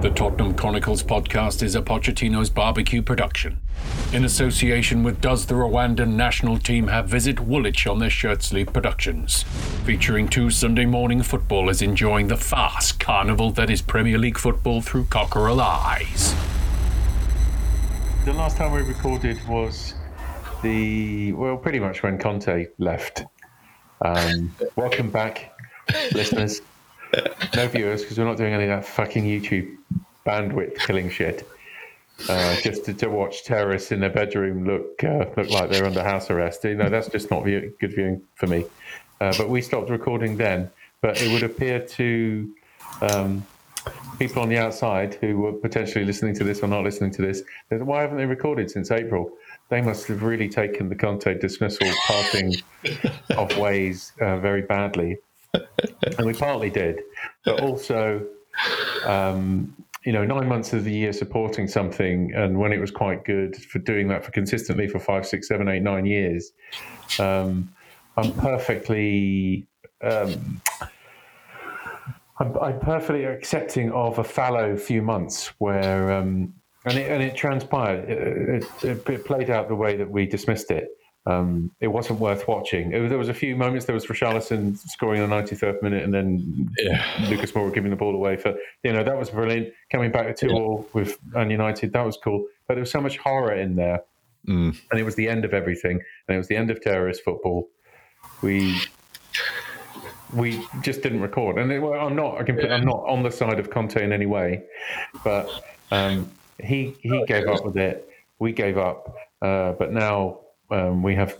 The Tottenham Chronicles podcast is a Pochettino's barbecue production. In association with Does the Rwandan national team have visit Woolwich on their shirt sleeve productions, featuring two Sunday morning footballers enjoying the fast carnival that is Premier League football through cockerel eyes. The last time we recorded was the well, pretty much when Conte left. Um, welcome back, listeners. No viewers because we're not doing any of that fucking YouTube bandwidth killing shit. Uh, just to, to, watch terrorists in their bedroom look uh, look like they're under house arrest. You know, that's just not view- good viewing for me. Uh, but we stopped recording then. But it would appear to um, people on the outside who were potentially listening to this or not listening to this, that why haven't they recorded since April? They must have really taken the Conte dismissal parting of ways uh, very badly. And we partly did, but also um, you know, nine months of the year supporting something, and when it was quite good for doing that for consistently for five, six, seven, eight, nine years, um, I'm perfectly. Um, I'm, perfectly accepting of a fallow few months where, um, and it and it transpired. It, it, it, played out the way that we dismissed it. Um, it wasn't worth watching. Was, there was a few moments. There was Richarlison scoring in the 93rd minute, and then yeah. Lucas Moura giving the ball away for you know that was brilliant. Coming back to two all yeah. with Man United, that was cool. But there was so much horror in there, mm. and it was the end of everything, and it was the end of terrorist football. We we just didn't record, and it, well, I'm not I I'm not on the side of Conte in any way, but um, he he gave up with it. We gave up, uh, but now um, we have,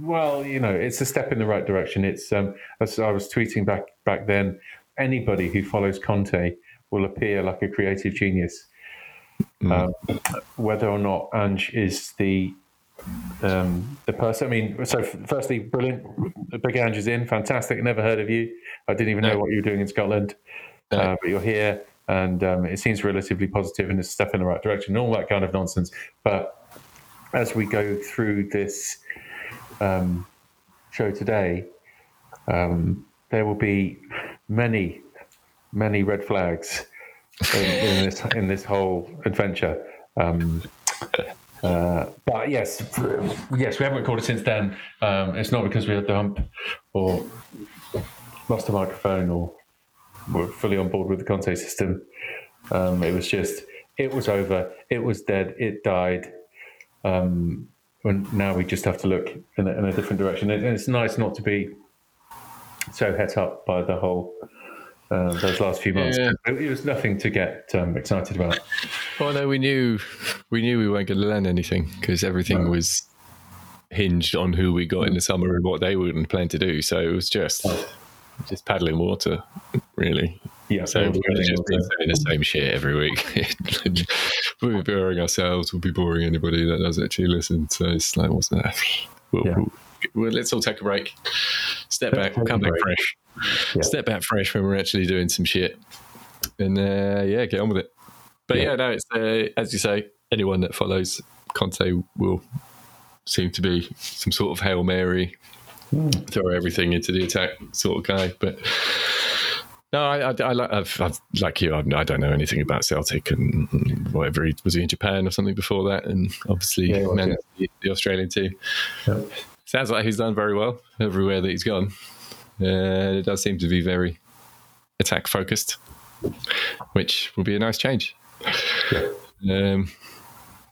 well, you know, it's a step in the right direction. It's um, as I was tweeting back back then. Anybody who follows Conte will appear like a creative genius, mm. um, whether or not Ange is the um, the person. I mean, so firstly, brilliant. Big Ange is in, fantastic. Never heard of you. I didn't even no. know what you were doing in Scotland, no. uh, but you're here, and um, it seems relatively positive and it's a step in the right direction. And all that kind of nonsense, but as we go through this um, show today, um, there will be many, many red flags in, in this in this whole adventure. Um, uh, but yes, yes, we haven't recorded since then. Um, it's not because we had the hump or lost a microphone or we're fully on board with the Conte system. Um, it was just, it was over. It was dead. It died. Um, and now we just have to look in a, in a different direction. And it's nice not to be so het up by the whole uh, those last few months. Yeah. It was nothing to get um, excited about. Well, no, we knew we knew we weren't going to learn anything because everything no. was hinged on who we got in the summer and what they were plan to do. So it was just just paddling water, really. Yeah. So we're just saying the same shit every week. we'll be boring ourselves. We'll be boring anybody that does actually listen. So it's like, what's that? We'll, yeah. we'll, well, let's all take a break, step back, come back fresh, yeah. step back fresh when we're actually doing some shit, and uh, yeah, get on with it. But yeah, yeah no, it's uh, as you say, anyone that follows Conte will seem to be some sort of hail mary, mm. throw everything into the attack sort of guy. But no, I, I, I I've, I've, like you, I do not know anything about Celtic and, whatever. He, was he in Japan or something before that? And obviously, yeah, was, yeah. the, the, Australian team. Yeah. Sounds like he's done very well everywhere that he's gone. Uh, it does seem to be very attack focused, which will be a nice change. Yeah. Um,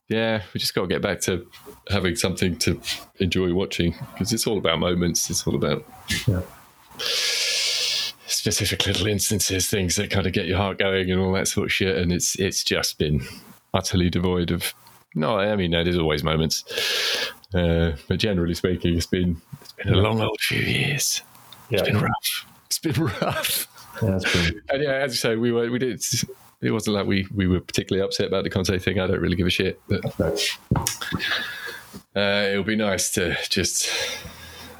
yeah, we just got to get back to having something to enjoy watching because it's all about moments. It's all about. Yeah specific little instances, things that kind of get your heart going and all that sort of shit. And it's it's just been utterly devoid of. No, I mean, there's always moments, uh, but generally speaking, it's been it's been a long old few years. Yeah. It's been rough. It's been rough. Yeah, been... and yeah, as you say, we were we did. It wasn't like we we were particularly upset about the Conte thing. I don't really give a shit, but uh, it would be nice to just,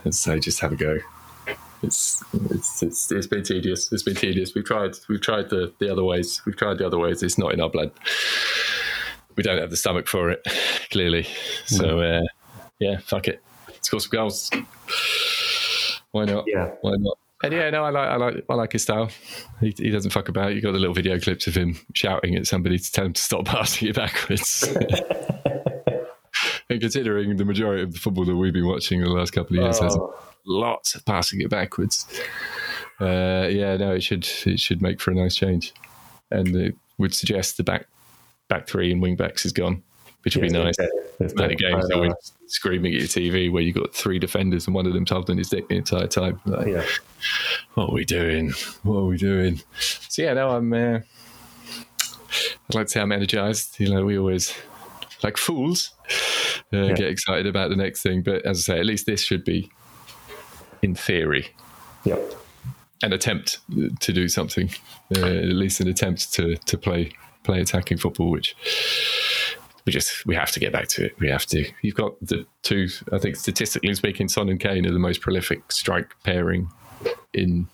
let's say, just have a go it's, it's it's it's been tedious. It's been tedious. We've tried we've tried the the other ways. We've tried the other ways. It's not in our blood. We don't have the stomach for it, clearly. So uh, yeah, fuck it. Score some goals. Why not? Yeah. Why not? And yeah, no, I like, I like, I like his style. He, he doesn't fuck about. You got the little video clips of him shouting at somebody to tell him to stop passing it backwards. and considering the majority of the football that we've been watching in the last couple of years has Oh. lots of passing it backwards. Uh, yeah, no, it should it should make for a nice change, and it would suggest the back back three and wing backs is gone, which would be nice. There's Many games always screaming at your TV where you got three defenders and one of them holding his dick the entire time. Like, Yeah. what are we doing? What are we doing? So yeah, now I'm. Uh, I'd like to say I'm energized. You know, we always like fools uh, get excited about the next thing, but as I say, at least this should be, in theory, Yep. an attempt to do something. Uh, at least an attempt to to play play attacking football, which we just we have to get back to it. We have to. You've got the two. I think statistically speaking, Son and Kane are the most prolific strike pairing in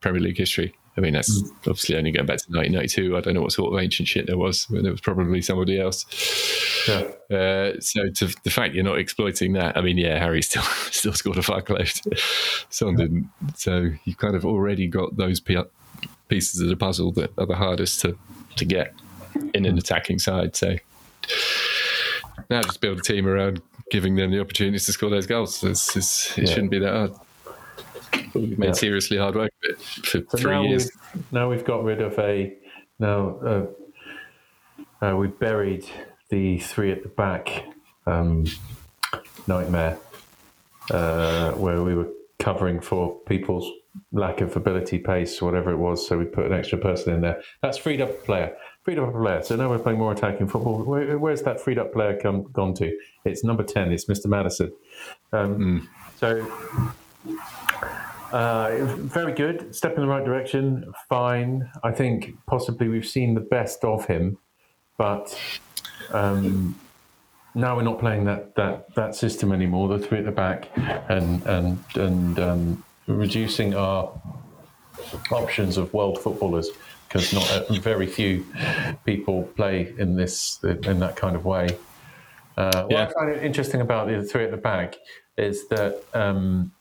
Premier League history. I mean, that's obviously only going back to 1992. I don't know what sort of ancient shit there was, but there was probably somebody else. Yeah. Uh, so to, the fact you're not exploiting that, I mean, yeah, Harry still still scored a fuckload. Son didn't. So you've kind of already got those pi- pieces of the puzzle that are the hardest to, to get in an attacking side. So now just build a team around giving them the opportunities to score those goals. It's, it's, it Yeah. shouldn't be that hard. We've made Yeah. seriously hard work of it for So three now years. We've, now we've got rid of a. Now uh, uh, we've buried the three at the back um, nightmare, uh, where we were covering for people's lack of ability, pace, whatever it was. So we put an extra person in there. That's freed up a player. Freed up a player. So now we're playing more attacking football. Where, where's that freed up player come gone to? It's number ten. It's Mr. Maddison. Um, So uh, very good. Step in the right direction. Fine. I think possibly we've seen the best of him, but um, now we're not playing that, that, that system anymore. The three at the back, and and and um, reducing our options of world footballers because not uh, very few people play in this in that kind of way. Uh, what Yeah. I find interesting about the three at the back is that. Um,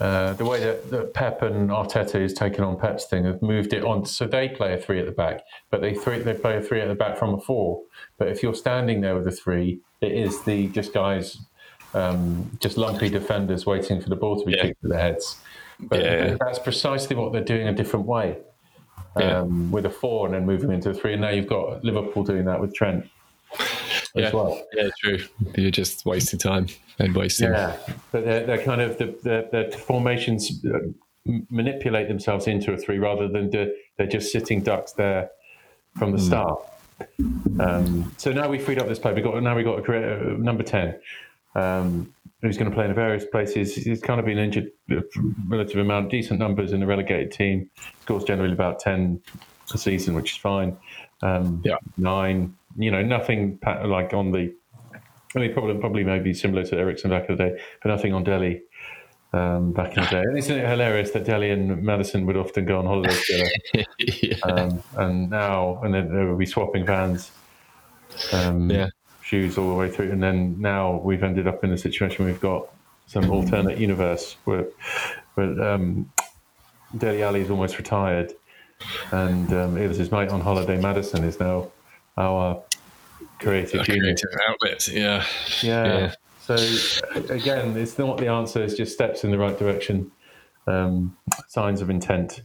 uh, the way that, that Pep and Arteta is taking on Pep's thing have moved it on, so they play a three at the back, but they three they play a three at the back from a four. But if you're standing there with a three, it is the just guys, um, just lumpy defenders waiting for the ball to be Yeah. kicked to their heads. But Yeah. that's precisely what they're doing a different way. Yeah. Um, with a four and then moving into a three, and now you've got Liverpool doing that with Trent as Yeah. well. Yeah, true. You're just wasting time Yeah, but they're, they're kind of the, the, the formations uh, manipulate themselves into a three rather than do, they're just sitting ducks there from the start. Um, so now we freed up this play. We got now we got a create, uh, number ten, um, who's going to play in various places. He's kind of been injured a relative amount, decent numbers in the relegated team. Scores generally about ten a season, which is fine. Um, Yeah. nine. You know, nothing like on the I mean, probably probably maybe similar to Eriksen back in the day, but nothing on Dele um, back in the day. And isn't it hilarious that Dele and Maddison would often go on holiday together, yeah. um, and now and then they would be swapping vans, um, Yeah. shoes all the way through, and then now we've ended up in a situation where we've got some alternate universe where, where um, Dele Alli is almost retired, and um, it was his mate on holiday. Maddison is now our creative creative outlets. Yeah. Yeah. Yeah. So again, it's not the answer. It's just steps in the right direction, um, signs of intent,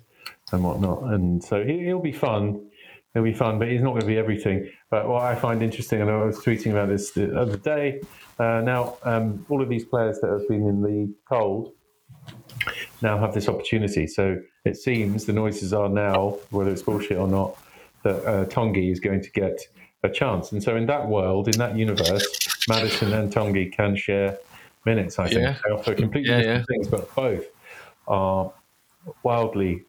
and whatnot. And so he, he'll be fun. He'll be fun, but he's not going to be everything. But what I find interesting, and I was tweeting about this the other day. Uh, now, um, all of these players that have been in the cold now have this opportunity. So it seems the noises are now, whether it's bullshit or not, that uh, Tanguy is going to get a chance. And so in that world, in that universe, Maddison and Tanguy can share minutes. I think Yeah. they offer completely Yeah, different things, but both are wildly,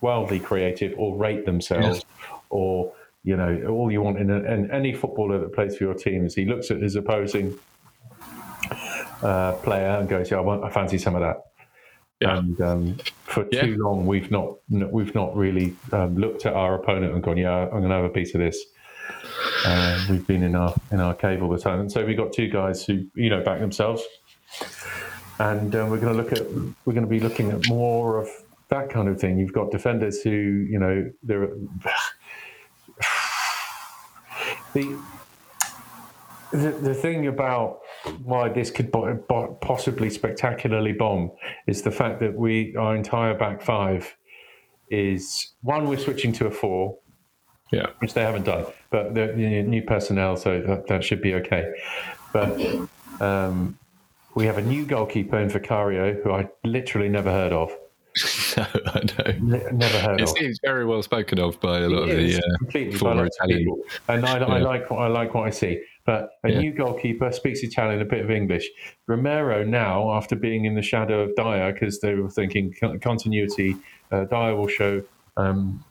wildly creative, or rate themselves, or you know, all you want in, a, in any footballer that plays for your team is he looks at his opposing uh, player and goes, "Yeah, I, want, I fancy some of that." Yeah. And um, for Yeah. too long, we've not we've not really um, looked at our opponent and gone, "Yeah, I'm going to have a piece of this." Uh, we've been in our in our cave all the time, and so we got two guys who you know back themselves. and uh, we're going to look at we're going to be looking at more of that kind of thing. You've got defenders who you know they're the the, the thing about why this could possibly spectacularly bomb is the fact that we our entire back five is one we're switching to a four yeah which they haven't done but the, new personnel so that, that should be okay but um, we have a new goalkeeper in Vicario who I literally never heard of no, I know. never heard it of. seems very well spoken of by a lot of the uh, former Italian. People. And I, yeah. I, like I like what I see. But a yeah. new goalkeeper speaks Italian, a bit of English. Romero now, after being in the shadow of Dier, because they were thinking continuity, uh, Dier will show um,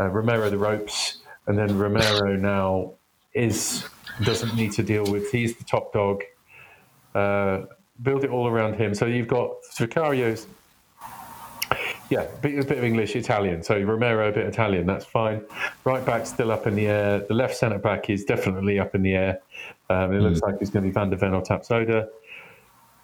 uh, Romero the ropes, and then Romero now is doesn't need to deal with. He's the top dog. Uh, build it all around him. So you've got Vicario's yeah, a bit, a bit of English, Italian. So Romero, a bit Italian. That's fine. Right back still up in the air. The left centre back is definitely up in the air. Um, it mm. looks like it's going to be Van de Ven or Tapsoba.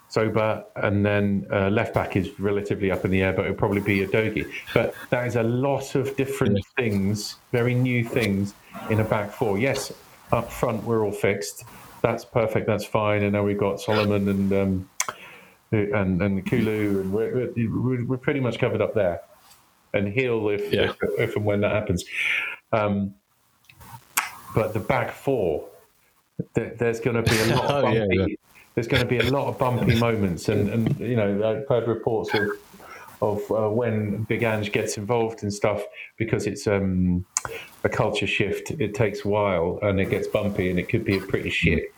Soba, and then uh, left back is relatively up in the air, but it'll probably be Udogie. But that is a lot of different things, very new things in a back four. Yes, up front we're all fixed. That's perfect. That's fine. And now we've got Solomon and um, and and Kulu, and we're, we're, we're pretty much covered up there. And heal if, yeah. if, if and when that happens. Um, but the back four, there's going to be a lot of bumpy. oh, yeah, yeah. There's going to be a lot of bumpy moments, and and you know I've heard reports of of uh, when Big Ange gets involved and stuff because it's um, a culture shift. It takes a while and it gets bumpy, and it could be a pretty shit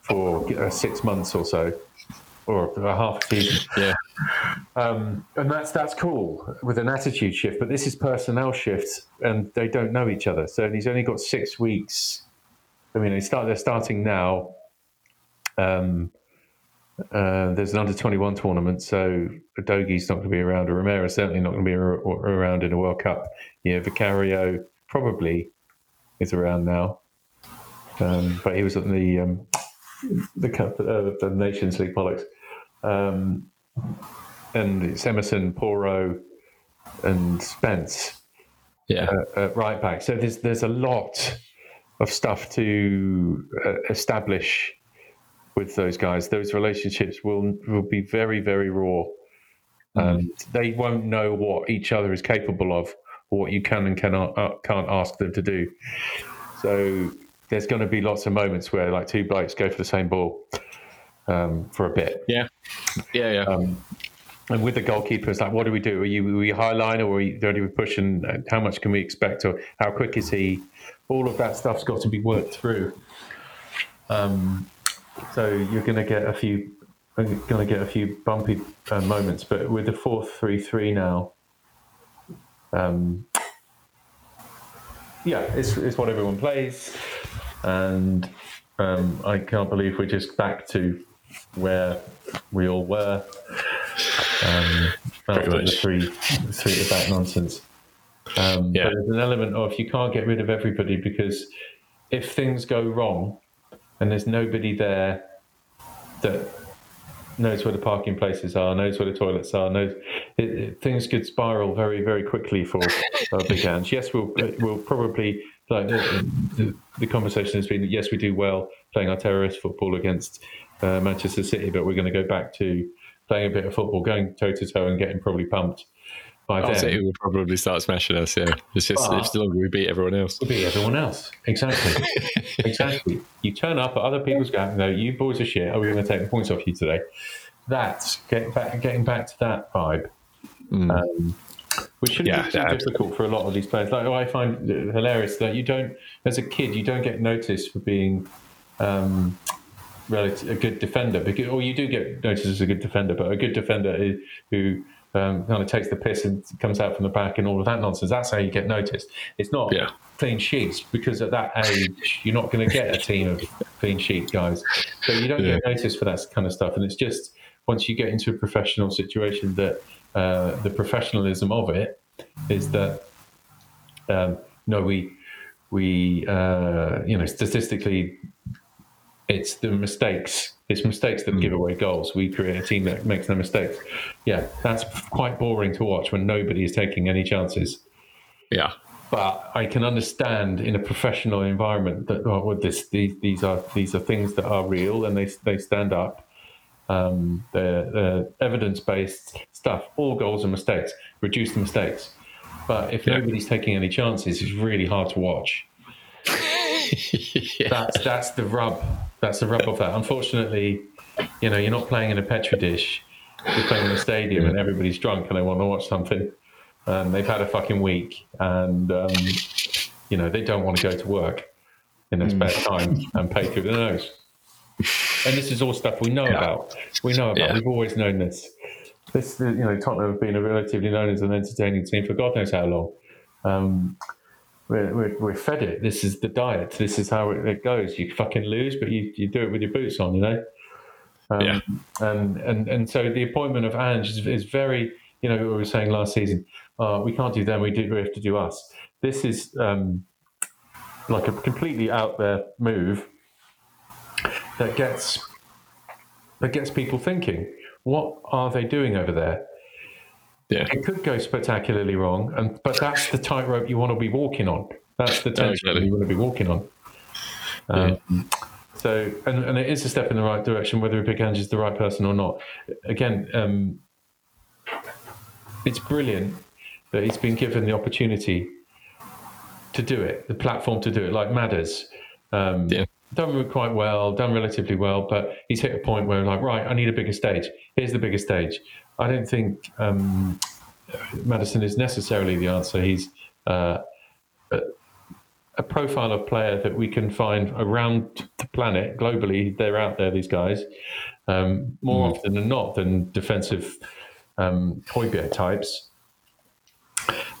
for uh, six months or so or a half a season. Yeah. Um, and that's that's cool with an attitude shift, but this is personnel shifts, and they don't know each other. So he's only got six weeks. I mean, they start. They're starting now. Um, uh, there's an under 21 tournament, so Udogie's not going to be around, or Romero's certainly not going to be around in a World Cup. Yeah, Vicario probably is around now, um, but he was at the um, the cup, uh, the Nations League bollocks. Um, and it's Emerson, Porro, and Spence. Yeah, uh, right back. So there's there's a lot of stuff to uh, establish with those guys. Those relationships will will be very very raw, and they won't know what each other is capable of, or what you can and cannot uh, can't ask them to do. So there's going to be lots of moments where like two blokes go for the same ball um, for a bit. Yeah, yeah, yeah. Um, and with the goalkeepers, like, what do we do? Are you are we high line or are we, are we pushing? How much can we expect? Or how quick is he? All of that stuff's got to be worked through. Um, so you're going to get a few, going to get a few bumpy uh, moments. But with the four three three now, um, yeah, it's, it's what everyone plays and um, I can't believe we're just back to where we all were um, after the three three to back nonsense. Um, yeah. But there's an element of you can't get rid of everybody because if things go wrong and there's nobody there that knows where the parking places are, knows where the toilets are, knows it, it, things could spiral very, very quickly for uh, Big Ange. Yes, we'll we'll probably like the, the, conversation has been yes, we do well playing our terrorist football against uh, Manchester City, but we're going to go back to playing a bit of football, going toe to toe, and getting probably pumped. By oh, City will probably start smashing us. Yeah, it's just it's the longer we beat everyone else. We beat everyone else. Exactly, exactly. You turn up at other people's game. No, you boys are shit. Are we going to take the points off you today? That's getting back, getting back to that vibe. Mm. Um, which shouldn't yeah, be too yeah, difficult for a lot of these players. Like I find hilarious that you don't, as a kid, you don't get noticed for being um, relative, a good defender, because, or you do get noticed as a good defender, but a good defender is, who um, kind of takes the piss and comes out from the back and all of that nonsense. That's how you get noticed. It's not yeah. clean sheets because at that age you're not going to get a team of clean sheet guys. So you don't yeah. get noticed for that kind of stuff. And it's just once you get into a professional situation that uh, the professionalism of it is that um, no, we we uh, you know statistically It's the mistakes. It's mistakes that give away goals. We create a team that makes no mistakes. Yeah, that's quite boring to watch when nobody is taking any chances. Yeah. But I can understand in a professional environment that oh, with this these, these are these are things that are real and they they stand up. Um, they're, they're evidence based stuff. All goals are mistakes. Reduce the mistakes. But if Yeah. nobody's taking any chances, it's really hard to watch. yeah. That's that's the rub. That's the rub of that. Unfortunately, you know, you're not playing in a petri dish. You're playing in a stadium, and everybody's drunk and they want to watch something. And they've had a fucking week, and um, you know they don't want to go to work in their spare time and pay through the nose. And this is all stuff we know about. We know about. Yeah. We've always known this. This, you know, Tottenham have been relatively known as an entertaining team for God knows how long. Um, we're, we're, we're fed it. This is the diet. This is how it, it goes. You fucking lose, but you, you do it with your boots on, you know. Um, Yeah. And and and so the appointment of Ange is, is very, you know, we were saying last season, uh, we can't do them. We do. We have to do us. This is um, like a completely out there move that gets that gets people thinking. What are they doing over there? Yeah. it could go spectacularly wrong, and but that's the tightrope you want to be walking on. That's the tension exactly. you want to be walking on. Um, So, and, and it is a step in the right direction, whether a Big Ange is the right person or not. Again, um, it's brilliant that he's been given the opportunity to do it, the platform to do it, like Matters. Um, Yeah. Done quite well, done relatively well, but he's hit a point where, like, right, I need a bigger stage. Here's the bigger stage. I don't think um, Maddison is necessarily the answer. He's uh, a, a profile of player that we can find around the planet globally. They're out there, these guys, um, more often than not than defensive um, Højbjerg types.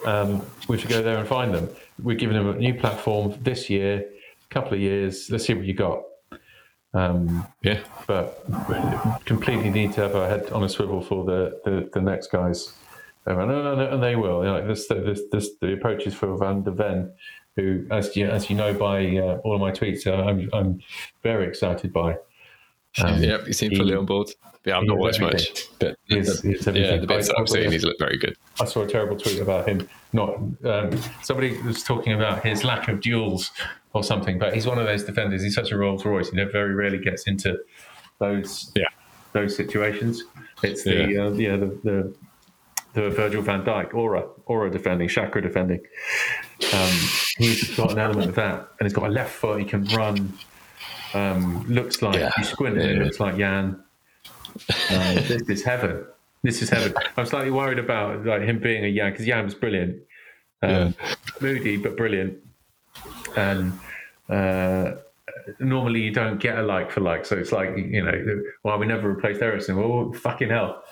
Um, we should go there and find them. We're giving them a new platform this year, a couple of years. Let's see what you got. Um, Yeah. but completely need to have our head on a swivel for the, the, the next guys. Um, And, and, and they will. You know, this, this, this, the approach is for Van de Ven, who, as you, as you know by uh, all of my tweets, uh, I'm, I'm very excited by. Um, yep. You seem he- fully on board. Yeah, I've he not watched much, but He's- he's yeah, the bits I've seen, he's looked very good. I saw a terrible tweet about him. Not um, somebody was talking about his lack of duels or something, but he's one of those defenders. He's such a Rolls Royce. He very rarely gets into those Yeah. those situations. It's the Yeah. uh, yeah the, the the Virgil van Dijk aura aura defending, chakra defending. Um, he's got an element of that, and he's got a left foot. He can run. Um, looks like Yeah. you squint, and it looks like Jan. Um, this is heaven. This is heaven. I'm slightly worried about like him being a Jan because Jan was brilliant, um, moody but brilliant, and uh, normally you don't get a like for like. So it's like you know, well, we never replaced Eriksen. Well, fucking hell.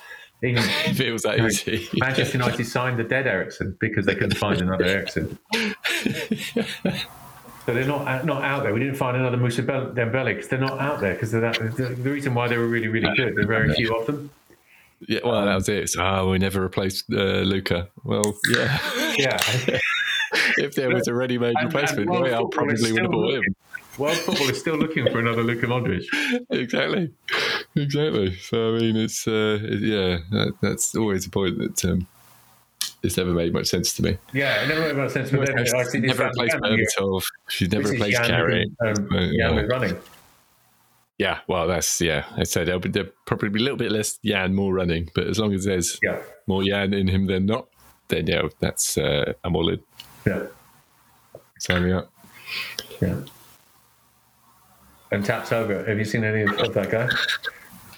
Even If it was that easy. Manchester United signed the dead Eriksen because they couldn't find another Eriksen. So they're not not out there. We didn't find another Mousa Bel- Dembele because they're not out there because that, the, the reason why they were really really good. There are very few of them. Yeah, well, that was it. Oh, we never replaced uh, Luka. Well, yeah. Yeah, if there was a ready-made And- replacement, and I probably would have bought him. World football is still looking for another Luka Modric. exactly, exactly. So I mean, it's uh, yeah, that, that's always a point that um, it's never made much sense to me. Yeah, it never made much sense. But then I see this never replaced Berbatov. She's never replaced with, um, Uh, yeah. running. Yeah, well, that's yeah. I said there'll, be, there'll probably be a little bit less Jan, more running, but as long as there's Yeah, more Jan in him than not, then yeah, that's uh, I'm all in. yeah, Sign me up. yeah. And Tapsoba. Have you seen any of that guy?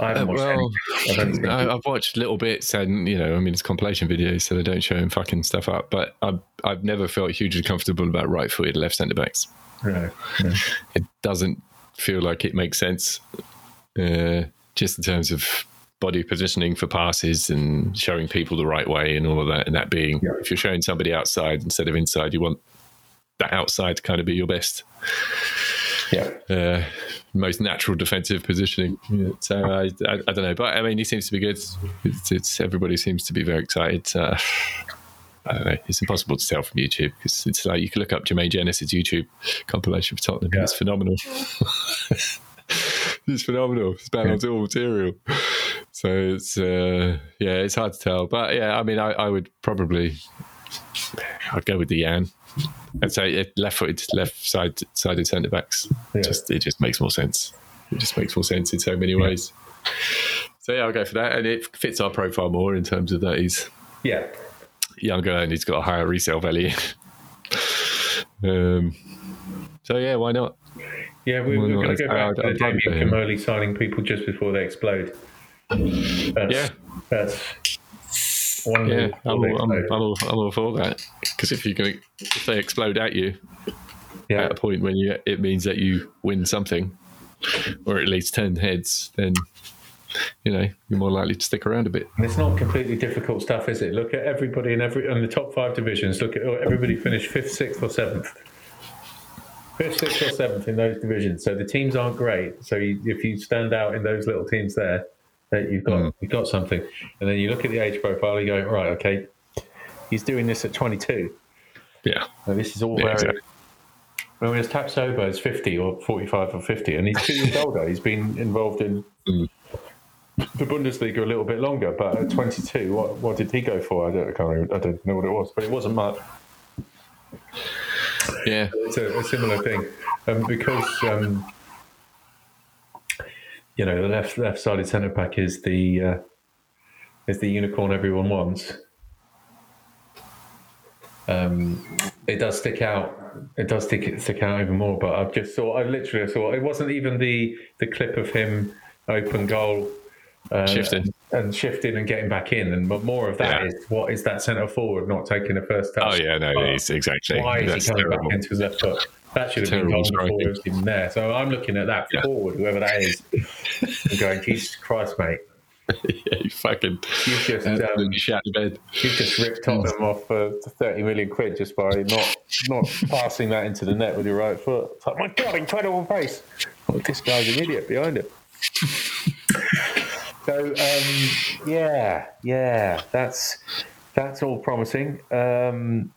I haven't Uh, watched well, any. I, I've watched little bits, and you know, I mean, it's compilation videos, so they don't show him fucking stuff up. But I've I've never felt hugely comfortable about right-footed left centre backs. No, no. It doesn't feel like it makes sense, uh, just in terms of body positioning for passes and showing people the right way and all of that. And that being, Yeah. if you're showing somebody outside instead of inside, you want that outside to kind of be your best Yeah, uh, most natural defensive positioning. So I, I, I don't know, but I mean, he seems to be good. It's, it's everybody seems to be very excited. Uh, I don't know. It's impossible to tell from YouTube because it's like you can look up Jermaine Jenas YouTube compilation for Tottenham. Yeah. It's phenomenal. it's phenomenal. It's balanced all material. So it's uh, yeah, it's hard to tell. But yeah, I mean, I, I would probably I'd go with the Jan. I'd say left-footed, left-side sided centre backs. Yeah. Just it just makes more sense. It just makes more sense in so many ways. So yeah, I'll go for that, and it fits our profile more in terms of that he's Yeah. younger and he's got a higher resale value. um, so yeah, why not? Yeah, we, Well, we're going to go back to the Damien signing people just before they explode. That's, Yeah. That's one Yeah, I'm all, I'm. I'm, all, I'm all for that because if you're going, if they explode at you yeah. at a point when you, it means that you win something, or at least ten heads, then you know you're more likely to stick around a bit. And it's not completely difficult stuff, is it? Look at everybody in every in the top five divisions. Look at oh, everybody finished fifth, sixth, or seventh. Fifth, sixth, or seventh in those divisions. So the teams aren't great. So you, if you stand out in those little teams there, that you've got Mm. you've got something. And then you look at the age profile. You go right, okay. He's doing this at 22. Yeah, Now, this is all Yeah, very. exactly. Whereas Tapsoba is 50 or 45 or 50, and he's two years older. He's been involved in Mm. the Bundesliga a little bit longer, but at 22, what, what did he go for? I don't, I, can't I don't know what it was, but it wasn't much. yeah, It's a, a similar thing. Um, because, um, you know, the left left sided centre back is the uh, is the unicorn everyone wants. Um, it does stick out. It does stick stick out even more. But I've just saw. I literally saw. It wasn't even the the clip of him open goal. Uh, Shifting. and shifting and getting back in, and but more of that Yeah. is what is that centre forward not taking the first touch? oh yeah, no, it's exactly. why is That's he coming terrible. back into his left foot? That should have been gone before it was even there. So I'm looking at that Yeah. forward, whoever that is, and going, Jesus Christ, mate, yeah, you fucking you've just um, absolutely shat the bed. you've just ripped Tottenham off for 30 million quid just by not not passing that into the net with your right foot. It's like, my God, incredible pace. Oh, this guy's an idiot behind it. so um, yeah, yeah, that's that's all promising. Um,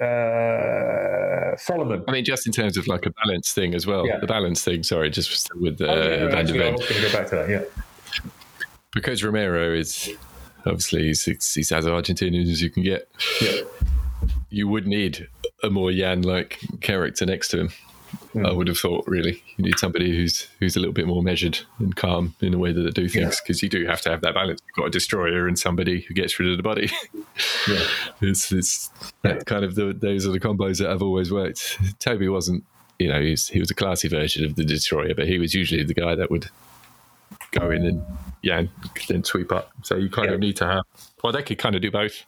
uh, Solomon. I mean, just in terms of like a balance thing as well. Yeah. The balance thing. Sorry, just with uh, Oh, yeah, Van der I Ven. was going to go back to that. Yeah. because Romero is obviously he's, he's as Argentinian as you can get. Yeah. You would need a more Jan like character next to him. Hmm. I would have thought, really, you need somebody who's who's a little bit more measured and calm in the way that they do things, because you do have to have that balance. You've got a destroyer and somebody who gets rid of the body. Yeah. it's it's that kind of the, those are the combos that have always worked. Toby wasn't, you know, he's, he was a classy version of the destroyer, but he was usually the guy that would go in and yeah, then sweep up. So you kind Yeah. of need to have. Well, they could kind of do both.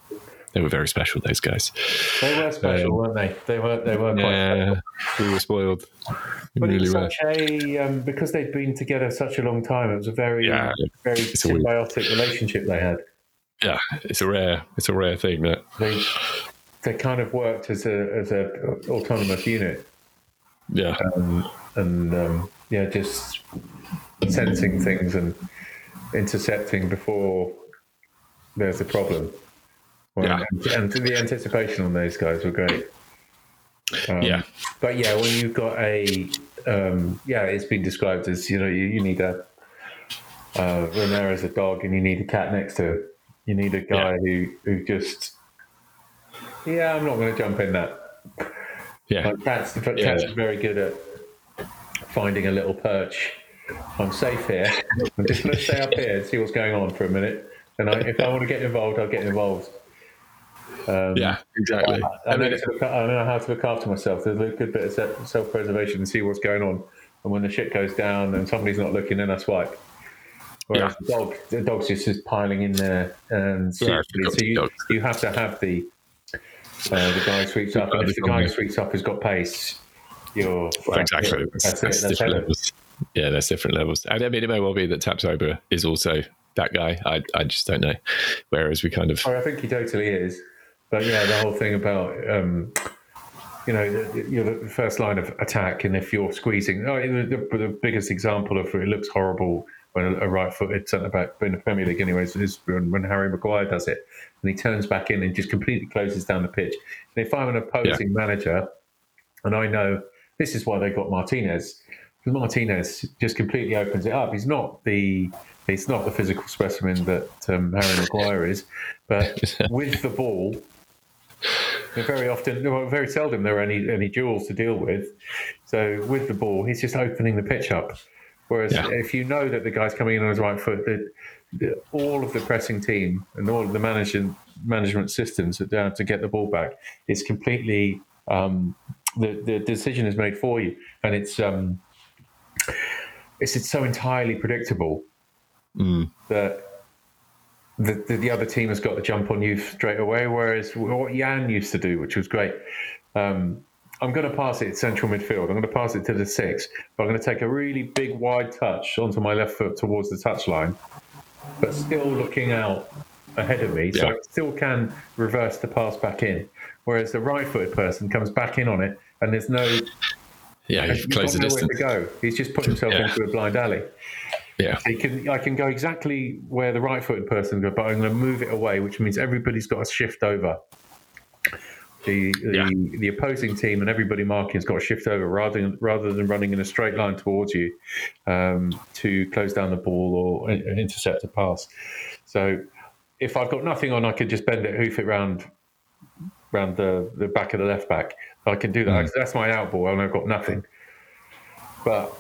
They were very special, those guys. They were special, Um, weren't they? They were. They were quite. Yeah, we were spoiled. We But really it's were. such a um, because they'd been together such a long time. It was a very, Yeah, very symbiotic relationship they had. Yeah, it's a rare, it's a rare thing that. They they kind of worked as a as a autonomous unit, Yeah, um, and um, yeah, just sensing things and intercepting before there's a problem. Well, Yeah. and, and the anticipation on those guys were great. Um, yeah, But yeah, when you've got a um, yeah, it's been described as you know you, you need a uh, Romero's a dog and you need a cat next to him. You need a guy who who just yeah, I'm not going to jump in that. yeah, Like cats, but Yeah. cats are very good at finding a little perch. I'm safe here. I'm just going to stay up here and see what's going on for a minute. And I, if I want to get involved, I'll get involved. Um, yeah, exactly. I, I know mean, to look, I know how to look after myself. There's a good bit of self preservation and see what's going on. And when the shit goes down and somebody's not looking, then I swipe. Whereas the dog, the dog's just, just piling in there and Yeah, so you, you have to have the uh, the guy sweeps up. And if the guy who sweeps up has got pace, you're Well, exactly. That's, That's, that's That's different levels. Yeah, there's different levels. And I mean, it may well be that Tapsoba is also that guy. I, I just don't know. Whereas we kind of, Oh, I think he totally is. But yeah, the whole thing about um, you know the- you're the first line of attack, and if you're squeezing, oh, the, the, the biggest example of it looks horrible when a, a right-footed centre back in the Premier League, anyways, is when, when Harry Maguire does it, and he turns back in and just completely closes down the pitch. And if I'm an opposing manager, and I know this is why they got Martinez. because Martinez just completely opens it up. He's not the he's not the physical specimen that um, Harry Maguire is, but with the ball, very often, well, very seldom there are any any duels to deal with. So with the ball, he's just opening the pitch up. Whereas yeah. if you know that the guy's coming in on his right foot, that all of the pressing team and all of the management management systems are down to get the ball back is completely um, the the decision is made for you, and it's um, it's it's so entirely predictable mm. that. The, the, the, other team has got the jump on you straight away. Whereas what Jan used to do, which was great, um, I'm going to pass it central midfield. I'm going to pass it to the six, but I'm going to take a really big wide touch onto my left foot towards the touchline, but still looking out ahead of me, so. I still can reverse the pass back in. Whereas the right-footed person comes back in on it, and there's no yeah, he's close the distance. to go. He's just put himself yeah. into a blind alley. Yeah, he can. I can go exactly where the right-footed person goes, but I'm going to move it away, which means everybody's got to shift over. The the, yeah. the opposing team and everybody marking has got to shift over rather than rather than running in a straight line towards you um, to close down the ball or intercept a pass. So if I've got nothing on, I could just bend it, hoof it round round the, the back of the left back. I can do that. Mm. That's my out ball, and I've got nothing. But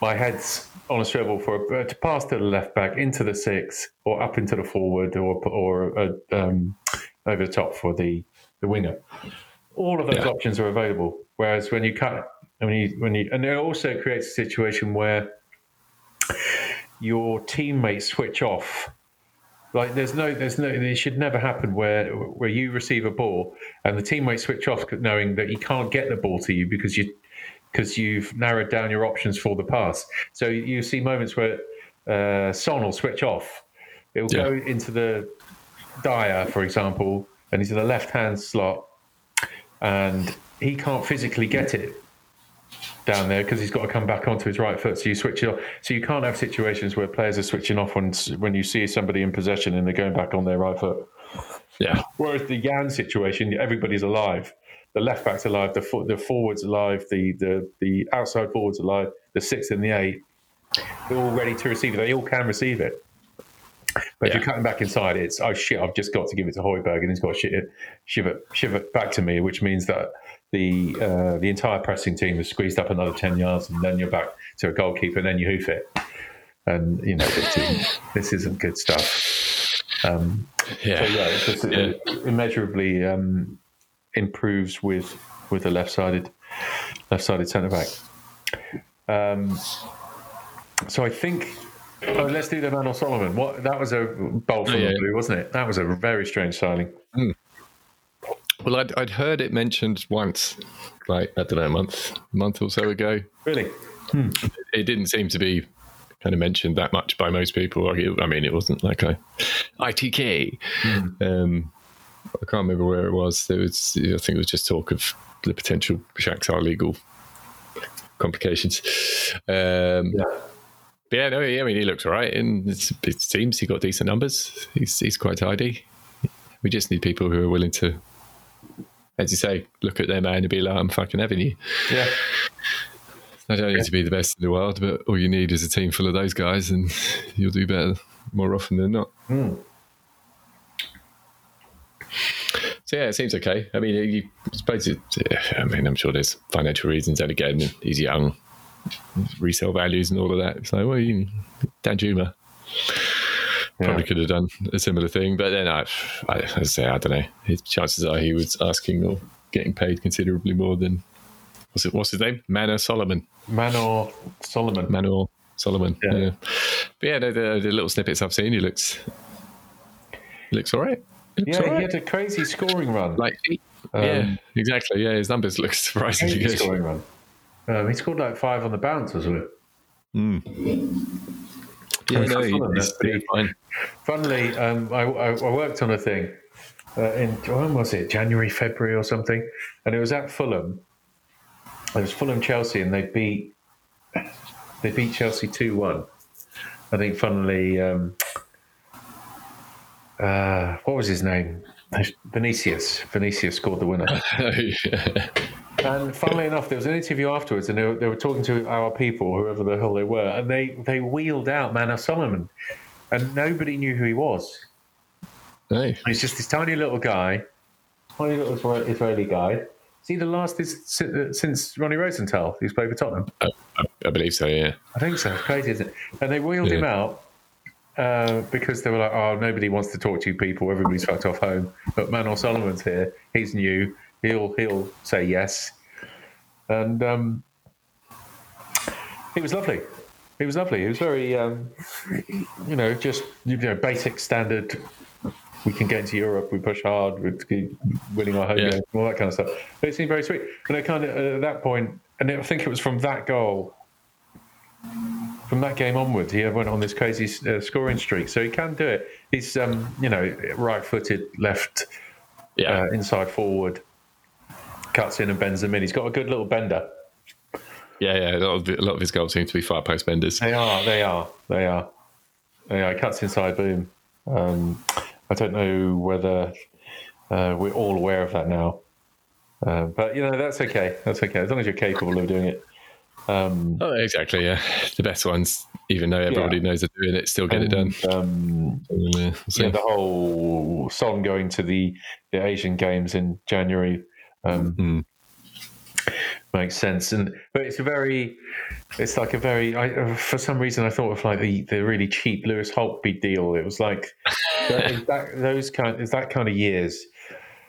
my head's on a swivel for a, to pass to the left back into the six or up into the forward or or uh, um, over the top for the the winger. All of those yeah. options are available. Whereas when you cut, when you when you, and it also creates a situation where your teammates switch off. Like there's no, there's no, it should never happen where where you receive a ball and the teammates switch off, knowing that he can't get the ball to you because you because you've narrowed down your options for the pass. So you see moments where uh, Son will switch off. It will yeah. go into the Dier, for example, and he's in the left hand slot, and he can't physically get it down there because he's got to come back onto his right foot. So you switch it off. So you can't have situations where players are switching off when when you see somebody in possession and they're going back on their right foot. Yeah. Whereas the Jan situation, everybody's alive. The left back's alive. The the forwards alive. The the the outside forwards alive. The six and the eight, they're all ready to receive it. They all can receive it. But yeah. if you're cutting back inside, it's oh shit! I've just got to give it to Højbjerg, and he's got to shiv it, shiv it, shiv it back to me, which means that the uh, the entire pressing team has squeezed up another ten yards, and then you're back to a goalkeeper, and then you hoof it, and you know this isn't, this isn't good stuff. Um, yeah, so yeah, it just yeah. immeasurably um, improves with with the left sided left sided centre back. Um, so I think Oh, let's do the Manor Solomon. What that was a bolt from oh, yeah. the blue, wasn't it? That was a very strange signing. Mm. Well, I'd, I'd heard it mentioned once, like I don't know, a month, month or so ago. Really? Hmm. It didn't seem to be kind of mentioned that much by most people. I mean, it wasn't like a ITK. Hmm. Um, I can't remember where it was. There was, I think it was just talk of the potential Shakhtar legal complications. Um, yeah. But yeah, no, I mean, he looks all right, and it seems he got decent numbers. He's he's quite tidy. We just need people who are willing to, as you say, look at their man and be like, "I'm fucking having you." Yeah. I don't need to be the best in the world, but all you need is a team full of those guys, and you'll do better more often than not. Mm. So yeah, it seems okay. I mean, you suppose it, I mean, I'm sure there's financial reasons, and again, he's young resale values and all of that. Like, well, you, Danjuma probably yeah. could have done a similar thing, but then I, I, I say I don't know. His chances are he was asking or getting paid considerably more than what's it? What's his name? Manor Solomon. Manor Solomon. Manor Solomon. Yeah. yeah. But yeah, the, the, the, little snippets I've seen, he looks he looks all right. Yeah, he had a crazy scoring run. Like, um, yeah, exactly. Yeah, his numbers look surprisingly good. Scoring run. Um, he scored like five on the bounce, wasn't it? Mm. Yeah, no, he's, he's fine. Funnily, um, I, I, I, worked on a thing uh, in when was it? January, February, or something, and it was at Fulham. It was Fulham Chelsea, and they beat they beat Chelsea two one. I think, funnily, um, uh, what was his name? Vinicius. Vinicius scored the winner. yeah. And funnily enough, there was an interview afterwards, and they were, they were talking to our people, whoever the hell they were, and they, they wheeled out Manor Solomon, and nobody knew who he was. Hey, He's just this tiny little guy, tiny little Israeli guy. Is he the last is, since Ronnie Rosenthal, who's played for Tottenham? I, I, I believe so. Yeah. I think so. It's crazy, isn't it? And they wheeled him out uh, because they were like, "Oh, nobody wants to talk to you people. Everybody's fucked off home." But Manor Solomon's here. He's new. He'll he'll say yes. And um, he was lovely. He was lovely. He was very, um, you know, just you know, basic standard. We can get into Europe. We push hard. We're winning our home Yeah. games, all that kind of stuff. But it seemed very sweet. And I kind of at that point, and I think it was from that goal from that game onwards, he went on this crazy uh, scoring streak. So he can do it. He's, um, you know, right-footed, left, Yeah. uh, inside forward, cuts in and bends them in. He's got a good little bender. yeah. Yeah. A lot, of, a lot of his goals seem to be far post benders. They are, they are, they are. They are. Cuts inside, boom. Um, I don't know whether uh, we're all aware of that now. Uh, but, you know, that's okay. That's okay. As long as you're capable of doing it. Um, Oh, exactly. Yeah. The best ones, even though everybody Yeah. knows they're doing it, still get it done. Um, Yeah. So, yeah, the whole Son going to the, the Asian Games in January um, Mm. makes sense. And but it's a very, it's like a very. I, for some reason, I thought of like the, the really cheap Lewis Holtby deal. It was like that, that, those kind is that kind of years.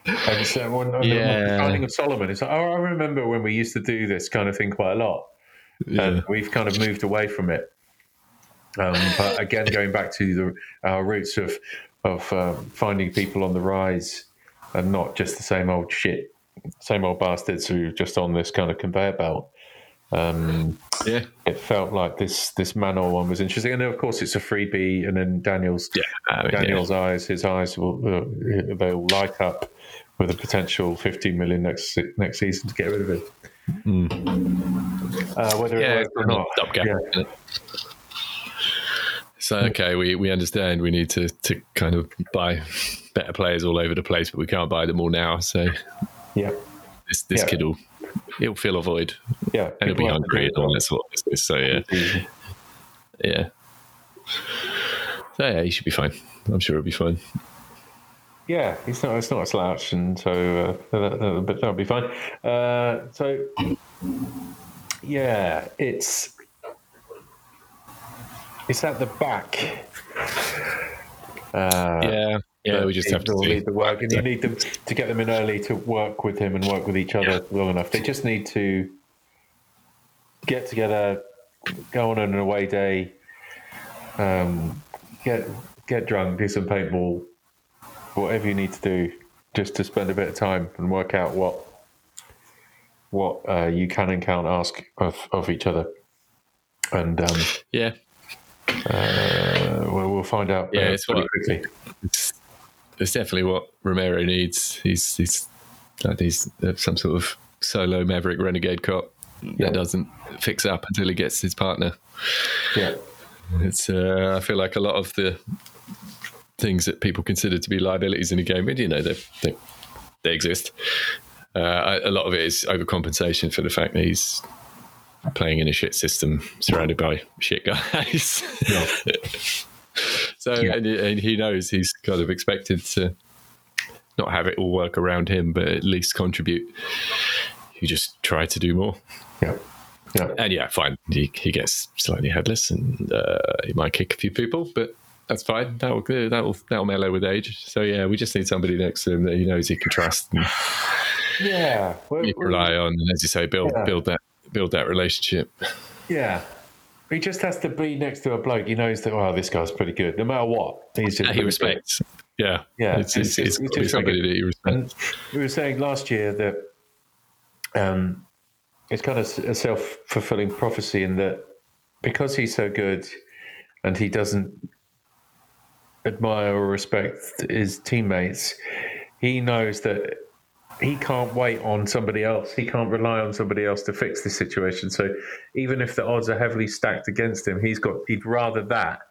And so when Yeah. the finding of Solomon, it's like, oh, I remember when we used to do this kind of thing quite a lot. Yeah. and we've kind of moved away from it. Um, but again, going back to the, our roots of of um, finding people on the rise and not just the same old shit, same old bastards who are just on this kind of conveyor belt. Um, yeah. it felt like this this Manor one was interesting, and then of course it's a freebie. And then Daniel's Yeah. I mean, yeah. Daniel's eyes, his eyes will uh, they'll light up with a potential 15 million next next season to get rid of it. Uh, whether Yeah, it not, stopgap. yeah. So okay, we, we understand we need to, to kind of buy better players all over the place, but we can't buy them all now. So yeah, this this Yeah. kid will he'll fill a void yeah. and he'll be People have to hungry and all that sort of business. So yeah, yeah. So yeah, he should be fine. I'm sure he'll be fine. Yeah, it's not it's not a slouch, and so uh, that, that, but that'll be fine. Uh, so yeah, it's it's at the back. Uh, yeah, yeah. We just have to see. the work, and you need them to get them in early to work with him and work with each other long enough. They just need to get together, go on an away day, um, get get drunk, do some paintball, whatever you need to do, just to spend a bit of time and work out what what uh, you can and can't ask of, of each other. And um, Yeah, uh, we'll, we'll find out Yeah, uh, it's pretty what- quickly. it's, it's definitely what Romero needs. He's he's like he's some sort of solo maverick renegade cop Yeah. that doesn't fix up until he gets his partner. Yeah. It's uh, I feel like a lot of the things that people consider to be liabilities in a game, and you know they they, they exist. Uh, a lot of it is overcompensation for the fact that he's playing in a shit system surrounded by shit guys. so Yeah. and, he- and he knows he's kind of expected to not have it all work around him, but at least contribute. You just try to do more. Yeah. Yeah. And yeah, fine. He, he gets slightly headless, and uh, he might kick a few people, but that's fine. That'll that'll that'll mellow with age. So yeah, we just need somebody next to him that he knows he can trust and Yeah. Can rely on, and as you say, build Yeah. build that build that relationship. Yeah. He just has to be next to a bloke. He knows that, well, this guy's pretty good, no matter what. He's just he pretty good. respects. Yeah, Yeah, It's, it's it's, it's, it's just somebody that he respects. We were saying last year that um, it's kind of a self fulfilling prophecy in that because he's so good and he doesn't admire or respect his teammates, he knows that he can't wait on somebody else. He can't rely on somebody else to fix the situation. So even if the odds are heavily stacked against him, he's got he'd rather that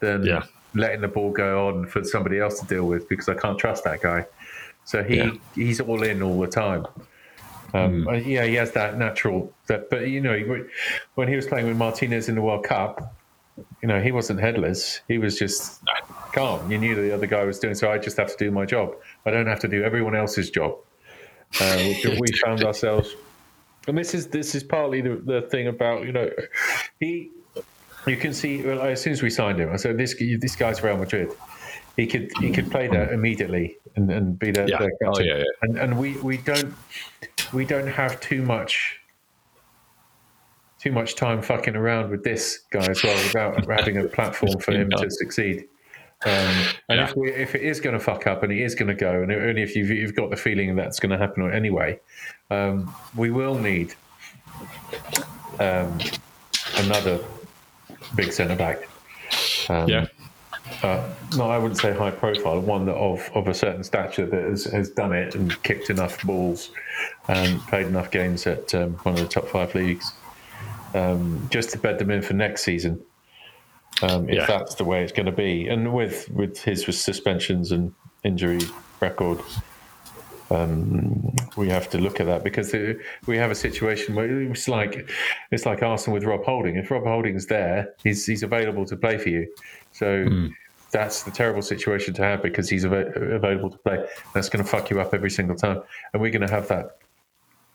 than Yeah. letting the ball go on for somebody else to deal with because I can't trust that guy. So he Yeah. he's all in all the time. Um, mm. Yeah, he has that natural. That, but you know, when he was playing with Martinez in the World Cup, you know, he wasn't headless. He was just calm. You knew the other guy was doing. So I just have to do my job. I don't have to do everyone else's job. Uh, we found ourselves, and this is this is partly the, the thing about you know, he. You can see well, as soon as we signed him, I said this this guy's Real Madrid. He could he could play there immediately and, and be their, yeah. their captain. Oh, yeah, yeah. And and we, we don't we don't have too much too much time fucking around with this guy as well without having a platform for him to succeed. Um, and yeah. if, we, if, it is going to fuck up and it is going to go, and only if you've, you've, got the feeling that's going to happen anyway, um, we will need um, another big centre back. Um, yeah. Uh, no, I wouldn't say high profile. One that of, of a certain stature that has, has done it and kicked enough balls and played enough games at um, one of the top five leagues, um, just to bed them in for next season um, if yeah. that's the way it's going to be. And with with his suspensions and injury record, um, we have to look at that because we have a situation where it's like it's like Arsenal with Rob Holding. If Rob Holding's there, he's he's available to play for you. So. Mm. That's the terrible situation to have because he's av- available to play. That's going to fuck you up every single time, and we're going to have that.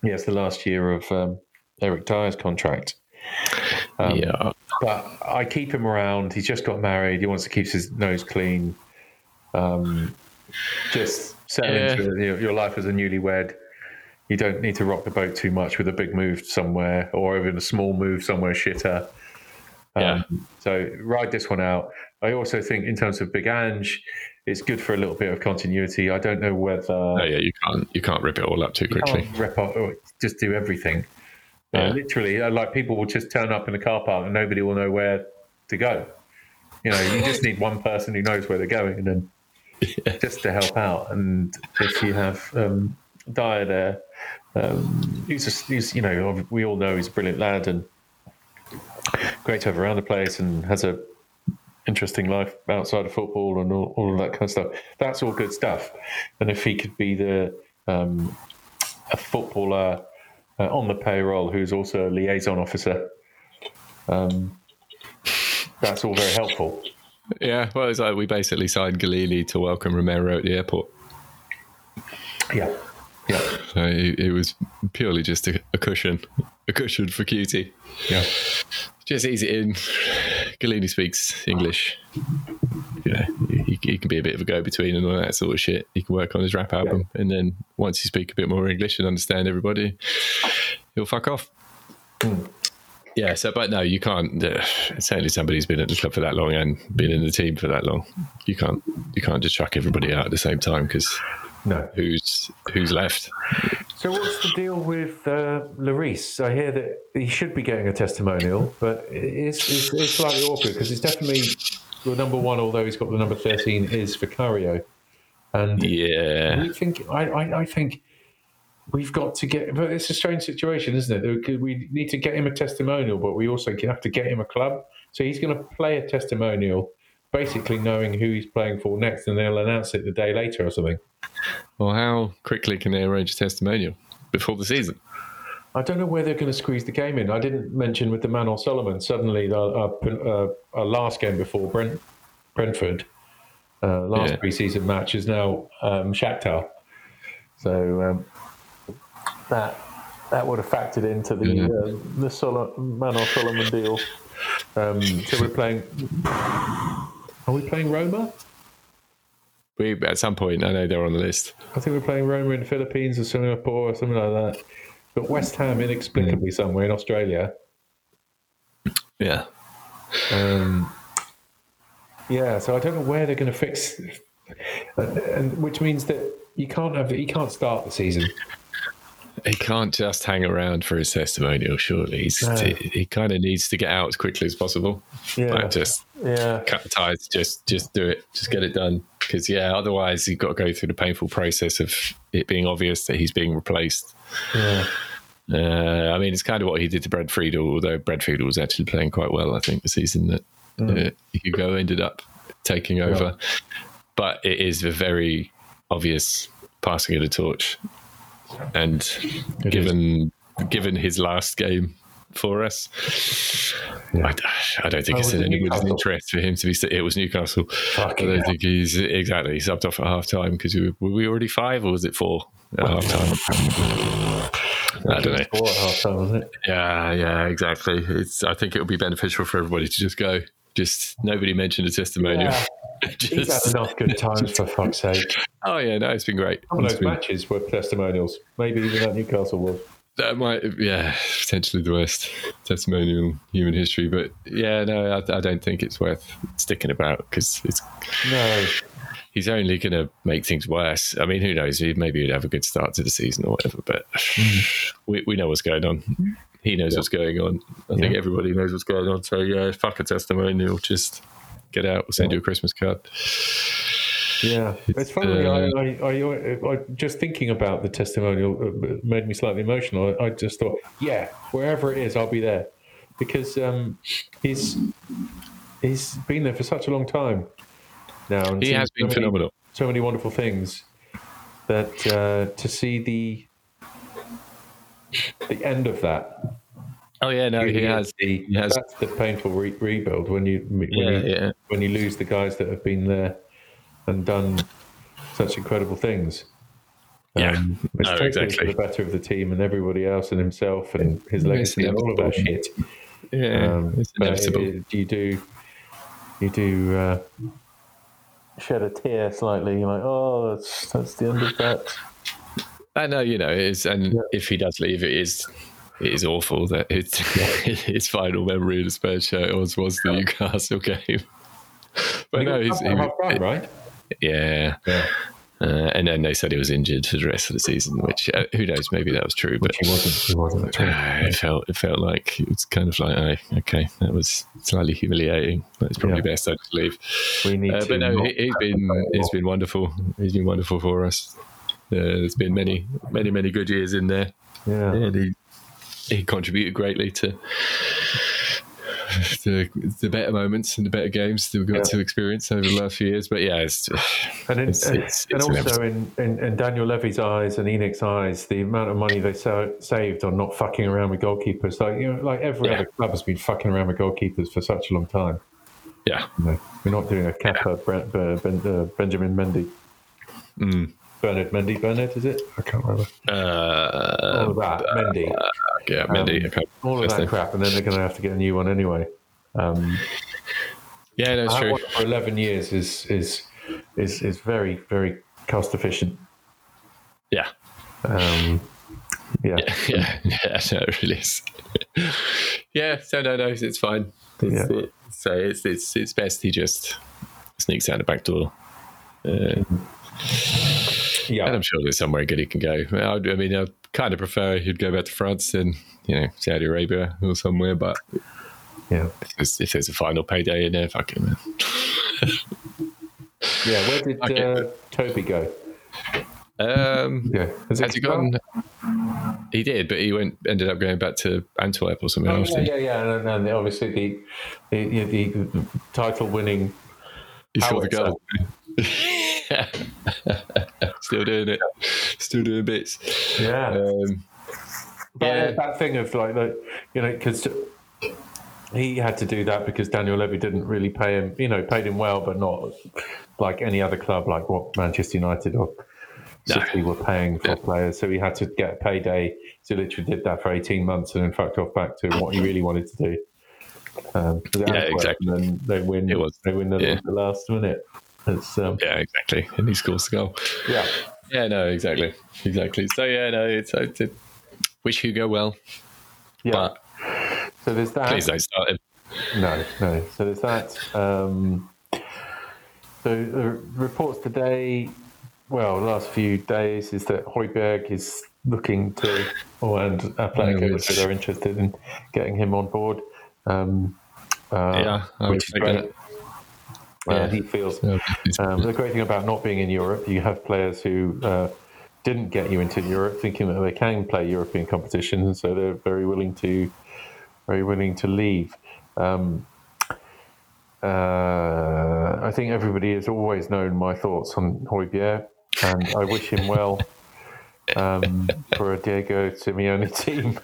Yeah, it's the last year of um, Eric Dier's contract. Um, yeah, but I keep him around. He's just got married. He wants to keep his nose clean. Um, just settle yeah. into your, your life as a newlywed. You don't need to rock the boat too much with a big move somewhere or even a small move somewhere shitter. Um, yeah. So ride this one out. I also think in terms of Big Ange, it's good for a little bit of continuity. I don't know whether. Oh, yeah, you can't you can't rip it all up too quickly. Rip up, just do everything. Yeah. Literally, uh, like people will just turn up in the car park and nobody will know where to go. You know, you just need one person who knows where they're going, and then yeah. just to help out. And if you have um, Dier there, um, he's, just, he's you know we all know he's a brilliant lad and great to have around the place, and has a interesting life outside of football and all, all of that kind of stuff. That's all good stuff. And if he could be the um, a footballer uh, on the payroll who's also a liaison officer. Um, that's all very helpful. Yeah, well, it's like we basically signed Gollini to welcome Romero at the airport. Yeah, yeah. So it, it was purely just a, a, cushion, a cushion for Cuti. Yeah, just ease it in. Gollini speaks English. Yeah, he, he, can be a bit of a go-between and all that sort of shit. He can work on his rap album, yeah. and then once you speak a bit more English and understand everybody, he'll fuck off. Mm. Yeah, so but no, you can't. Uh, certainly, somebody who's been at the club for that long and been in the team for that long, you can't you can't just chuck everybody out at the same time because no, who's who's left? So what's the deal with uh, Lloris? I hear that he should be getting a testimonial, but it's it's, it's slightly awkward because it's definitely the number one, although he's got the number thirteen, is Vicario. And yeah, we think I, I, I think we've got to get. But it's a strange situation, isn't it? We need to get him a testimonial, but we also have to get him a club. So he's going to play a testimonial, basically knowing who he's playing for next, and they'll announce it the day later or something. Well, how quickly can they arrange a testimonial before the season? I don't know where they're going to squeeze the game in. I didn't mention with the Manor Solomon. Suddenly, our, our, our last game before Brent, Brentford, uh, last yeah. preseason match is now um, Shakhtar. So um, that that would have factored into the yeah. uh, the Sol- Manor Solomon deal. Um, so we're playing. Are we playing Roma? We at some point. I know they're on the list. I think we're playing Roma in the Philippines or Singapore or something like that. But West Ham inexplicably somewhere in Australia. Yeah. Um, yeah, so I don't know where they're going to fix, and which means that you can't have you can't start the season. He can't just hang around for his testimonial. Surely He's, no. he, he kind of needs to get out as quickly as possible. Yeah, like just yeah, cut the ties. Just just do it. Just get it done. Because yeah, otherwise you've got to go through the painful process of it being obvious that he's being replaced. Yeah. Uh, I mean, it's kind of what he did to Brad Friedel, although Brad Friedel was actually playing quite well, I think, the season that mm. uh, Hugo ended up taking over. Yeah. But it is a very obvious passing of the torch and given given his last game for us. Yeah. I, I, don't think oh, it's in anybody's interest for him to be. It was Newcastle. Fucking I don't think he's exactly. He subbed off at half time because we were, we already five or was it four at half time? I don't know. Four at half time, was it? Yeah, yeah, exactly. It's. I think it would be beneficial for everybody to just go. Just nobody mentioned a testimonial. Yeah. just, He's had enough good times for fuck's sake. Oh yeah, no, it's been great. Some of those been... matches were testimonials. Maybe even at Newcastle was. That might, yeah, potentially the worst testimonial in human history. But yeah, no, I, I don't think it's worth sticking about because it's no. He's only going to make things worse. I mean, who knows? Maybe he'd have a good start to the season or whatever. But mm. we, we know what's going on. He knows yeah. what's going on. I yeah. think everybody knows what's going on. So yeah, fuck a testimonial. Just get out. We'll send you a Christmas card. Yeah, it's funny. Uh, I, I, I, I, just thinking about the testimonial uh, made me slightly emotional. I, just thought, yeah, wherever it is, I'll be there because um, he's he's been there for such a long time now. He has been so phenomenal. Many, so many wonderful things that uh, to see the the end of that. Oh yeah, no, he has. The, he has. That's the painful re- rebuild when you when, yeah, you yeah. when you lose the guys that have been there and done such incredible things. Yeah, um, it's no, exactly for the better of the team and everybody else and himself and his legacy and all of that shit. Yeah, um, it's inevitable. It, you do, you do uh, shed a tear slightly. You're like, oh, that's that's the end of that. I know, you know, it is, and yeah. if he does leave, it is it is awful that it's his final memory of the Spurs shirt was was the Newcastle game. but no, he's he, right. Yeah. yeah. Uh, and then they said he was injured for the rest of the season, which uh, who knows? Maybe that was true, but he wasn't. He wasn't. Uh, it felt it felt like it was kind of like, oh, okay, that was slightly humiliating. But it's probably yeah. best I just leave. We need uh, but no, he, has been it's been wonderful. He's been wonderful for us. Uh, there's been many, many, many good years in there. Yeah, and he he contributed greatly to the, the better moments and the better games that we've got yeah. to experience over the last few years. But yeah, it's, and, in, it's, and, it's, and also in, in, in, Daniel Levy's eyes and ENIC's eyes, the amount of money they so, saved on not fucking around with goalkeepers, like you know, like every yeah. other club has been fucking around with goalkeepers for such a long time. Yeah, you know, we're not doing a Kepa yeah. ben, uh, Benjamin Mendy. Mm. Bernard Mendy, Bernard, is it? I can't remember. Uh, all of that, uh, Mendy. yeah, Mendy. Um, all of that crap, and then they're going to have to get a new one anyway. Um, yeah, that's true. For eleven years is is is is very very cost efficient. Yeah. Um, yeah. yeah, yeah, yeah, no, it really is. yeah, so no, no, it's fine. It's, yeah. It, so it's it's it's best he just sneaks out the back door. Uh, yeah, and I'm sure there's somewhere good he can go. I, I mean, I kind of prefer he'd go back to France than you know Saudi Arabia or somewhere, but yeah, if there's, if there's a final payday in there, fuck him. Man. yeah, where did okay. uh, Toby go? Um, yeah, has, has he gone? He did, but he went. Ended up going back to Antwerp or something. Oh, yeah, yeah, yeah, and, and obviously the the, the, the title winning. He scored the goal. Still doing it. Still doing bits. Yeah. Um, but yeah. that thing of like, like you know, because he had to do that because Daniel Levy didn't really pay him. You know, paid him well, but not like any other club, like what Manchester United or City no. were paying for yeah. players. So he had to get a payday. So literally did that for eighteen months, and then fucked off back to what he really wanted to do. Um, yeah, exactly. And then they win. It was, they win the, yeah. the last minute. It's, um, yeah, exactly. And he scores the goal. Yeah. Yeah, no, exactly. Exactly. So, yeah, no, it's, it's it, wish Hugo well. Yeah. But so there's that. Please don't start him. No, no. So there's that. Um, so the reports today, well, the last few days, is that Højbjerg is looking to, oh, and Atletico, they're interested in getting him on board. Um, uh, yeah, which is great. Uh, yeah. he feels um, the great thing about not being in Europe, you have players who uh, didn't get you into Europe, thinking that they can play European competitions, so they're very willing to very willing to leave. Um, uh, I think everybody has always known my thoughts on Højbjerg, and I wish him well. um, for a Diego Simeone team.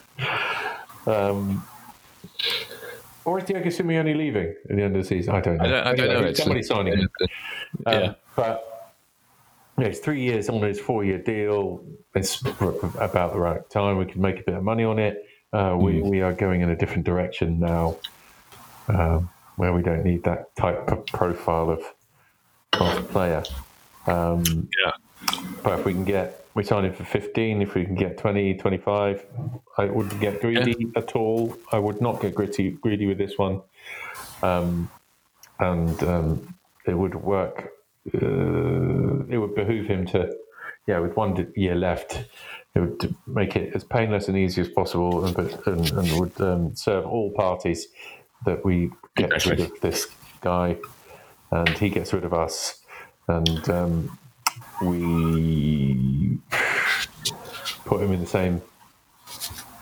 Or is Diego Simeone leaving at the end of the season? I don't know. I don't, I don't know. Somebody signing him. Yeah. Um, but it's three years on his four-year deal. It's about the right time. We can make a bit of money on it. Uh, we we are going in a different direction now, um, where we don't need that type of profile of, of player. Um, yeah. But if we can get, we sign him for 15. If we can get 20, 25, I wouldn't get greedy at all. I would not get gritty, greedy with this one. Um, and um, it would work. Uh, it would behoove him to, yeah, with one year left, it would make it as painless and easy as possible and, but- and, and would um, serve all parties that we get rid of this guy and he gets rid of us. And um, we put him in the same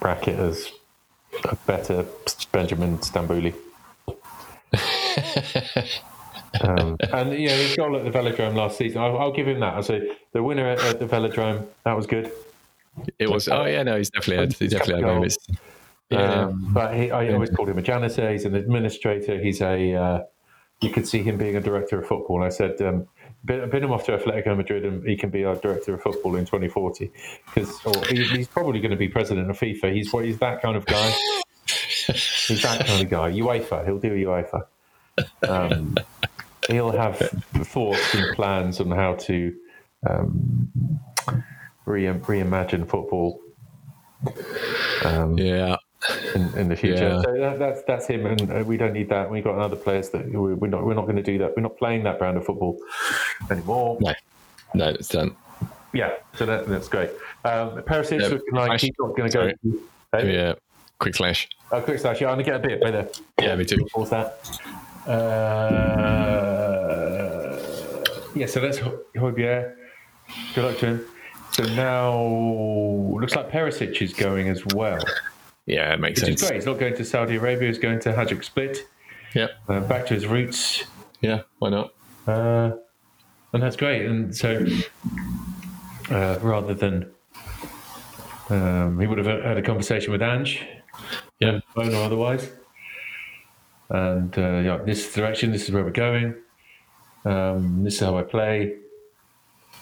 bracket as a better Benjamin Stambouli. um, and you know his goal at the Velodrome last season, I'll, I'll give him that. I say the winner at, at the Velodrome, that was good. It was. Oh yeah, no, he's definitely had. He's definitely had moments. Yeah. Um, but he, I always called him a janitor. He's an administrator. He's a. Uh, you could see him being a director of football. And I said, um, bin, him off to Atletico Madrid, and he can be our director of football in 2040. Because he, he's probably going to be president of FIFA. He's what he's that kind of guy. he's that kind of guy. UEFA. He'll do UEFA. Um, he'll have thoughts and plans on how to um, re- reimagine football. Um, Yeah. In, in the future. Yeah. So that, that's that's him, and uh, we don't need that. We've got other players that we- we're not we're not going to do that. We're not playing that brand of football anymore. No. No, it's done. Yeah, so that, that's great. Um, Perisic Yeah, looking like he's not going to go. Hey? Yeah. Quick flash. Oh, quick slash. Yeah, I'm going to get a bit right there. Yeah, me too. Pause that. Uh, yeah, so that's Ho- Højbjerg. Good luck to him. So now looks like Perisic is going as well, Yeah, it makes which sense. is great. He's not going to Saudi Arabia. He's going to Hajduk Split. Yeah. Uh, back to his roots. Yeah. Why not? Uh, and that's great. And so, uh, rather than um, he would have had a conversation with Ange, Yeah. phone or otherwise, and uh, yeah, this direction, this is where we're going. Um, this is how I play.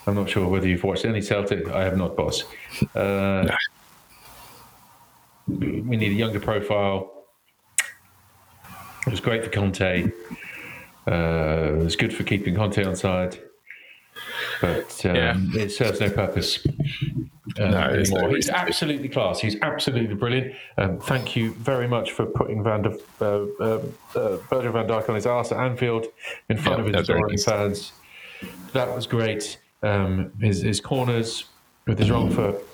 I'm not sure whether you've watched any Celtic. I have not, boss. Uh, No. We need a younger profile. It was great for Conte. Uh, it was good for keeping Conte on side, but um, Yeah. it serves no purpose uh, No, anymore. He's absolutely class. He's absolutely brilliant. Um, thank you very much for putting Van der, uh, um, uh, Virgil van Dijk on his arse at Anfield in front Yeah, of his adoring nice. fans. That was great. Um, his, his corners with his wrong foot.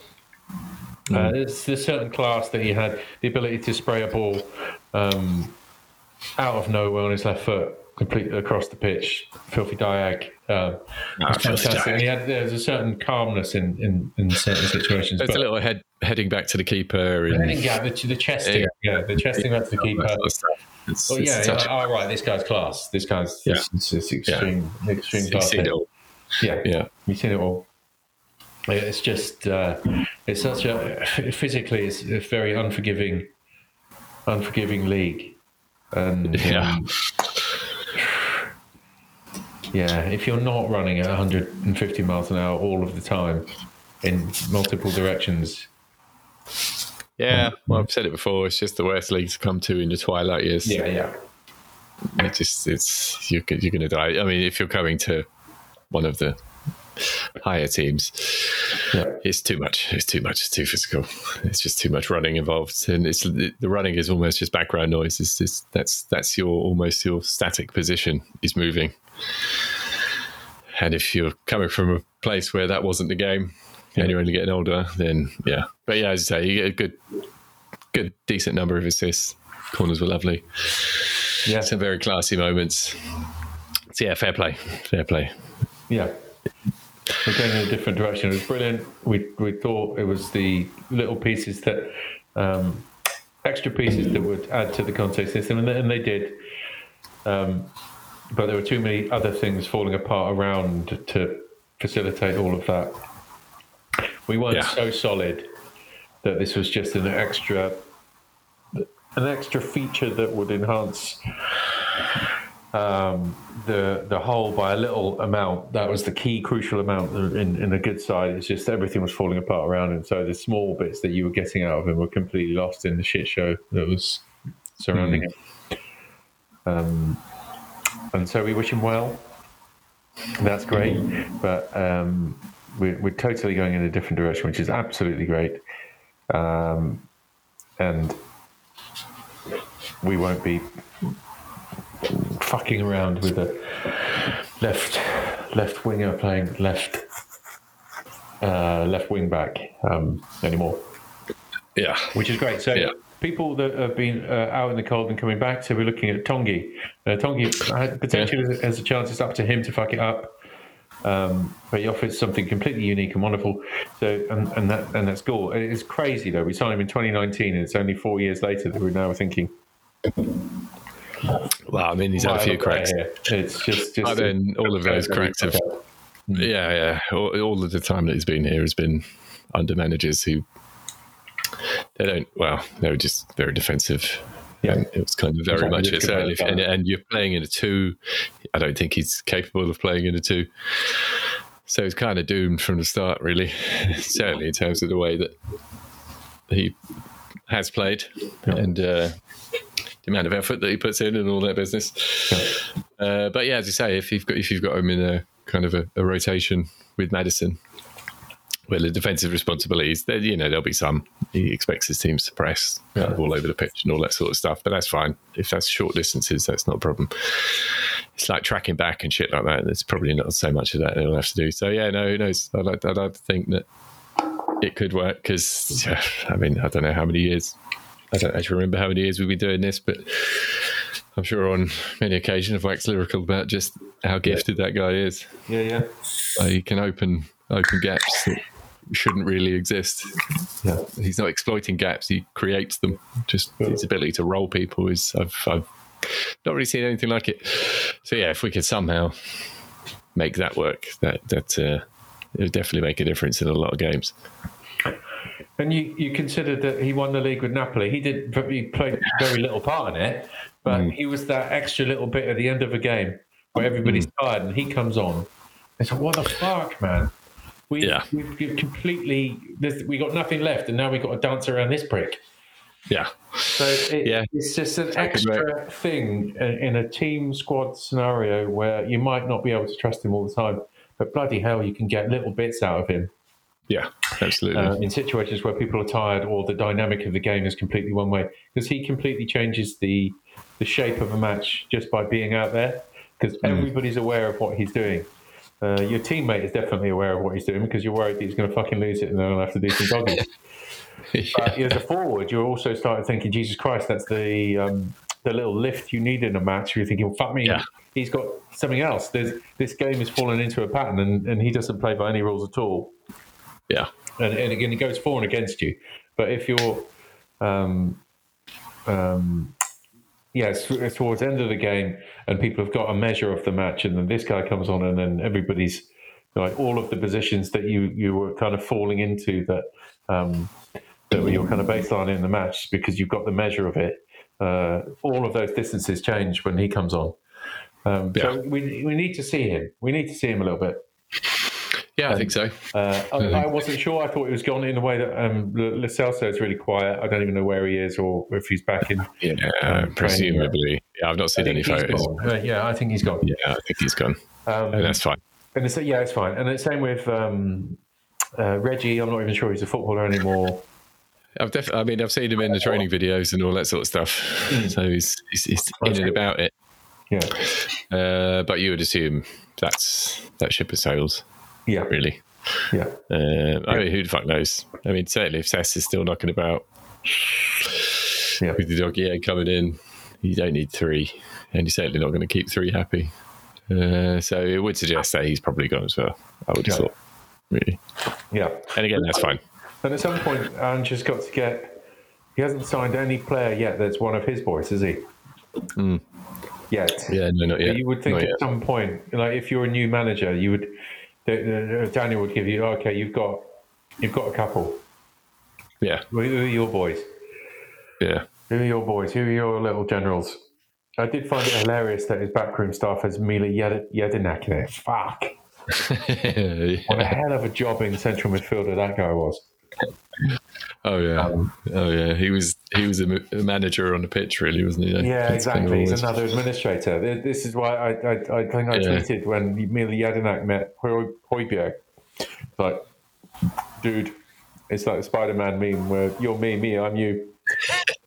Uh, there's, there's certain class that he had, the ability to spray a ball um, out of nowhere on his left foot, completely across the pitch, filthy diag. Um, Ah, it's filthy fantastic. diag. He had, there's a certain calmness in, in, in certain situations. It's but- a little head heading back to the keeper and Heading gap, the, the chesting, Yeah. yeah, the chesting back to the keeper. that of stuff. It's, Oh it's yeah, a yeah. touch. Oh right, this guy's class. This guy's Yeah. this, this is extreme, extreme You've class. seen it all. Yeah, Yeah. you've seen it all. It's just, uh, it's such a physically, it's a very unforgiving, unforgiving league, and Yeah. um, yeah, if you're not running at 150 miles an hour all of the time in multiple directions, Yeah, well, I've said it before. It's just the worst league to come to in the twilight years. yeah, yeah, It just it's you're you're going to die. I mean, if you're coming to one of the higher teams, yeah. it's too much. It's too much. It's too physical. It's just too much running involved, and it's the running is almost just background noise. It's just that's that's your almost your static position is moving. And if you're coming from a place where that wasn't the game, and you're only getting older, then yeah. But yeah, as I say, you get a good, good, decent number of assists. Corners were lovely. yeah. Some very classy moments. So yeah, fair play, fair play. Yeah. We're going in a different direction. It was brilliant. We we thought it was the little pieces that, um, extra pieces that would add to the Conte system, and they, and they did. Um, but there were too many other things falling apart around to facilitate all of that. We weren't Yeah. so solid that this was just an extra an extra feature that would enhance um, the the whole by a little amount. That was the key crucial amount in, in a good side. It's just everything was falling apart around him. So the small bits that you were getting out of him were completely lost in the shit show that was surrounding him. Um, and so we wish him well. That's great, but um, we're, we're totally going in a different direction, which is absolutely great. Um, and we won't be fucking around with a left left winger playing left uh, left wing back um, anymore, Yeah. which is great. So Yeah. people that have been uh, out in the cold and coming back, so we're looking at Tanguy. Uh, Tanguy potentially has a chance. It's up to him to fuck it up. Um, but he offers something completely unique and wonderful. So, and, and that and that's cool. It's crazy though. We signed him in 2019, and it's only four years later that we're now thinking. Well, I mean, he's had a few cracks. here?" It's just, just But then all of those cracks have Yeah, yeah. All, all of the time that he's been here has been under managers who they don't. Well, they were just very defensive. Yeah. And it was kind of very Exactly, much just it. Certainly, and, and you're playing in a two. I don't think he's capable of playing in a two. So he's kind of doomed from the start, really. certainly in terms of the way that he has played and uh, the amount of effort that he puts in and all that business. Uh, but yeah, as you say, if you've got if you've got him in a kind of a, a rotation with Maddison, well, the defensive responsibilities, there, you know, there'll be some. He expects his teams to press kind of all over the pitch and all that sort of stuff. But that's fine. If that's short distances, that's not a problem. It's like tracking back and shit like that. There's probably not so much of that he'll have to do. So yeah, no, who knows? I'd like, I'd like to think that it could work because, I mean, I don't know how many years. I don't actually remember how many years we've been doing this, but I'm sure on many occasions I've waxed lyrical about just how gifted that guy is. yeah, yeah, Uh, he can open open gaps that shouldn't really exist. yeah. He's not exploiting gaps; he creates them. Just his ability to roll people is I've, I've not really seen anything like it. So yeah, if we could somehow make that work, that that uh, it would definitely make a difference in a lot of games. And you, you considered that he won the league with Napoli. He did. He played very little part in it, but Mm. he was that extra little bit at the end of a game where everybody's Mm. tired and he comes on. It's like, what the fuck, man? We, Yeah. we've, we've completely. We got nothing left, and now we have got to dance around this brick. Yeah, So it, Yeah. it's just an extra thing in, in a team squad scenario where you might not be able to trust him all the time, but bloody hell, you can get little bits out of him yeah, absolutely. uh, in situations where people are tired or the dynamic of the game is completely one way because he completely changes the the shape of a match just by being out there because everybody's aware of what he's doing. Uh, your teammate is definitely aware of what he's doing because you're worried that he's going to fucking lose it and then he'll have to do some doggies. But as a forward, you're also starting to thinking, Jesus Christ, that's the um, the little lift you need in a match. You're thinking, well, fuck me, Yeah. he's got something else. There's, this game is falling into a pattern and, and he doesn't play by any rules at all yeah, and, and again, it goes for and against you. But if you're, um, um, yes, towards the end of the game, and people have got a measure of the match, and then this guy comes on, and then everybody's like all of the positions that you you were kind of falling into that um, that were your kind of baseline in the match because you've got the measure of it. Uh, all of those distances change when he comes on. Um, So we we need to see him. We need to see him a little bit. Yeah. I think so. Uh, I, I wasn't sure. I thought it was gone in a way that um, is really quiet. I don't even know where he is or if he's back in. Yeah, training, presumably. Yeah, I've not seen any photos. Uh, yeah, I think he's gone. Yeah, I think he's gone. Um, And that's fine. and it's, yeah, it's fine. And the same with um, uh, Reggie. I'm not even sure he's a footballer anymore. I've def- I mean, I've seen him in the training videos and all that sort of stuff. So he's, he's, he's in and about it. Yeah, Uh, but you would assume that's that ship has sailed, yeah, really. yeah. Uh, I mean, who the fuck knows? I mean, certainly if Sess is still knocking about Yeah. with the Udogie coming in, you don't need three, and you're certainly not going to keep three happy. Uh, so it would suggest that he's probably gone as well. I would have Yeah. thought, really. Yeah. And again, that's fine. And at some point, Ange has got to get. He hasn't signed any player yet that's one of his boys, is he? Yet. Yeah, no, not yet. You would think Not at yet. some point, like if you're a new manager, you would. Daniel would give you, okay, you've got You've got a couple. Yeah, Who are your boys? yeah. Who are your boys? Who are your little generals? I did find it hilarious that his backroom staff has Mila Yed- in it. Fuck. What a hell of a jobbing central midfielder that guy was. Oh yeah, Um, oh yeah. He was he was a, a manager on the pitch, really, wasn't he? Yeah, That's kind of exactly. He's another administrator. This is why I, I, I think I Yeah. tweeted when Mila Jedinak met Hoi- It's like, dude, it's like the Spider-Man meme where you're me, me, I'm you.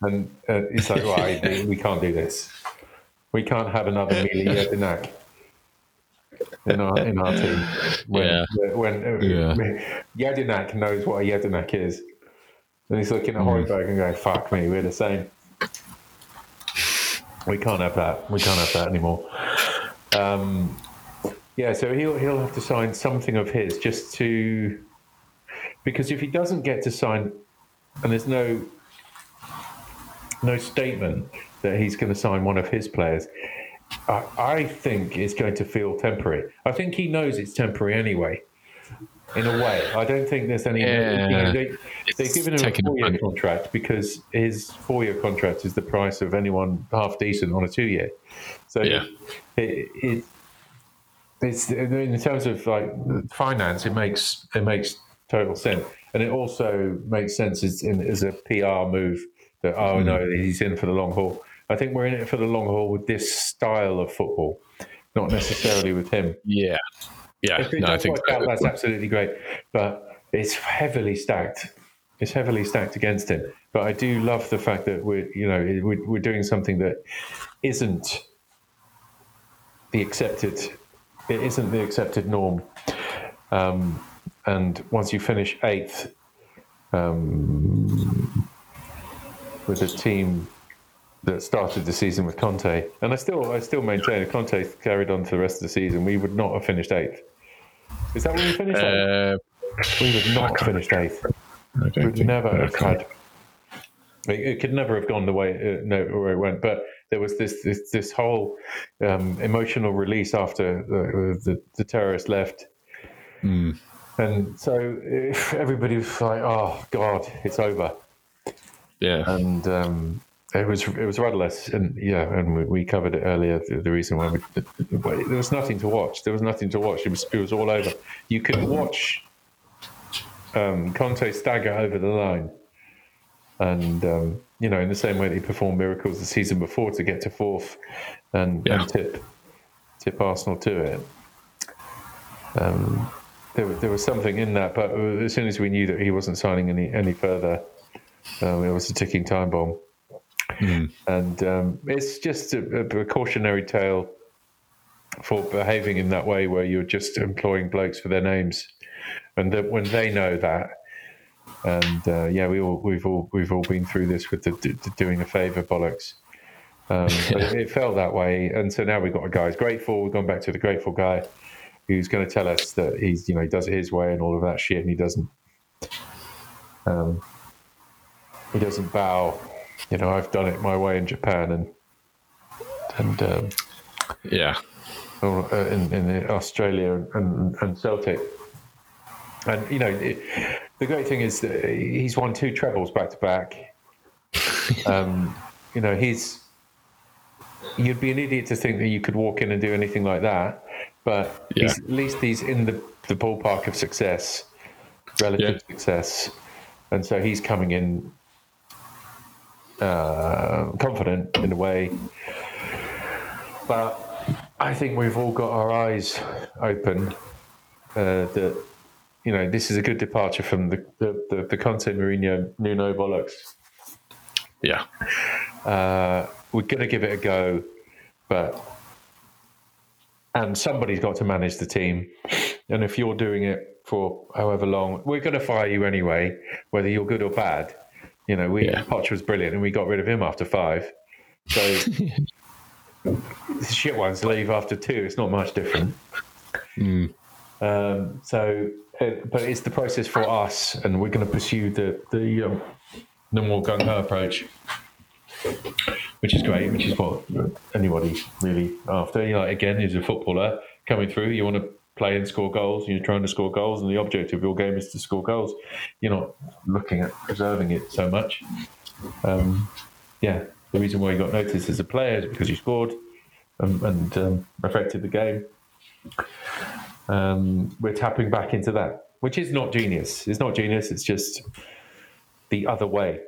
And uh, it's like, right, we, we can't do this. We can't have another Mila Jedinak in our in our team. When, Yeah. when uh, Yeah. Knows what a Jedinak is. And he's looking at Højbjerg and going, fuck me, we're the same. We can't have that. We can't have that anymore. Um, yeah, so he'll he'll have to sign something of his just to because if he doesn't get to sign, and there's no no statement that he's going to sign one of his players, I, I think it's going to feel temporary. I think he knows it's temporary anyway. In a way, I don't think there's any. You know, they, they've given him a four-year contract because his four-year contract is the price of anyone half decent on a two-year. So Yeah. it, it it's in terms of like finance, it makes it makes total sense, and it also makes sense as in as a PR move that oh no, he's in for the long haul. I think we're in it for the long haul with this style of football, not necessarily with him. Yeah, yeah. If it No, I think out, that's absolutely great. But it's heavily stacked. It's heavily stacked against him. But I do love the fact that we're, you know, we're, we're doing something that isn't the accepted. It isn't the accepted norm. Um, and once you finish eighth um, with a team that started the season with Conte, and I still, I still maintain if Conte carried on for the rest of the season, we would not have finished eighth. Is that when we finished uh, We would not have finished eighth. We'd never have had. It, it could never have gone the way uh, no where it went, but there was this this, this whole um, emotional release after the, the, the terrorist left, Mm. and so everybody was like, "Oh God, it's over," Yeah, and um, it was it was rudderless, and yeah, and we, we covered it earlier. The, the reason why we, there was nothing to watch. There was nothing to watch. It was it was all over. You could watch um, Conte stagger over the line, and um, you know, in the same way that he performed miracles the season before to get to fourth and, Yeah. and tip tip Arsenal to it. Um, there, was- there was something in that, but as soon as we knew that he wasn't signing any any further, um, it was a ticking time bomb. And um, it's just a, a precautionary tale for behaving in that way, where you're just employing blokes for their names, and that when they know that, and uh, yeah, we all we've all we've all been through this with the, the doing a favour bollocks. Um, it felt that way, and so now we've got a guy who's grateful. We've gone back to the grateful guy who's going to tell us that he's you know he does it his way and all of that shit, and he doesn't. Um, he doesn't bow. You know, I've done it my way in Japan and and um, yeah, or, uh, in, in Australia and, and Celtic. And you know, it, the great thing is that he's won two trebles back to back. Um, you know, he's you'd be an idiot to think that you could walk in and do anything like that, but Yeah. he's, at least he's in the, the ballpark of success, relative Yeah. success, and so he's coming in uh, confident in a way. But I think we've all got our eyes open uh, that you know this is a good departure from the the, the, the Conte Mourinho Nuno bollocks. yeah, Uh, we're going to give it a go, but and somebody's got to manage the team. And if you're doing it for however long, we're going to fire you anyway, whether you're good or bad. You know, we Yeah. Poch was brilliant, and we got rid of him after five. So the shit ones leave after two. It's not much different. Um, so, uh, but it's the process for us, and we're going to pursue the the um, the more gung ho approach which is great, which is what anybody really after. You know, again, as a footballer coming through, you want to play and score goals, and you're trying to score goals, and the object of your game is to score goals. You're not looking at preserving it so much. Um, yeah, the reason why you got noticed as a player is because you scored and, and um, affected the game. Um, we're tapping back into that, which is not genius. It's not genius. It's just the other way,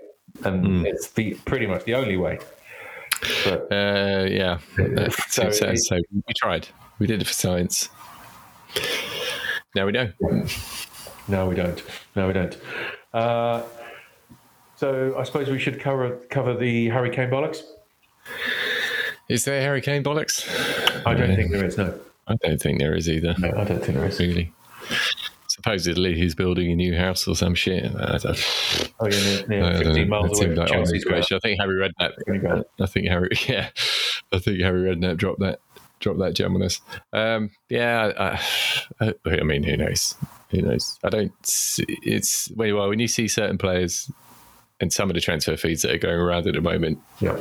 and mm. it's the pretty much the only way. But, uh, yeah, so, so, so we tried. We did it for science. Now we know. No, we don't. No, we don't. Uh, so I suppose we should cover cover the hurricane bollocks. Is there Harry Kane bollocks? I don't think there is. No, I don't think there is either. No, I don't think there is. Really. Supposedly he's building a new house or some shit. I oh yeah, near, near 15 miles away. Like I think Harry Redknapp. I think Harry. Yeah, I think Harry Redknapp dropped that dropped that gem on us. Um, yeah, I, I, mean, who knows? Who knows? I don't. It's well when you see certain players and some of the transfer fees that are going around at the moment. Yeah.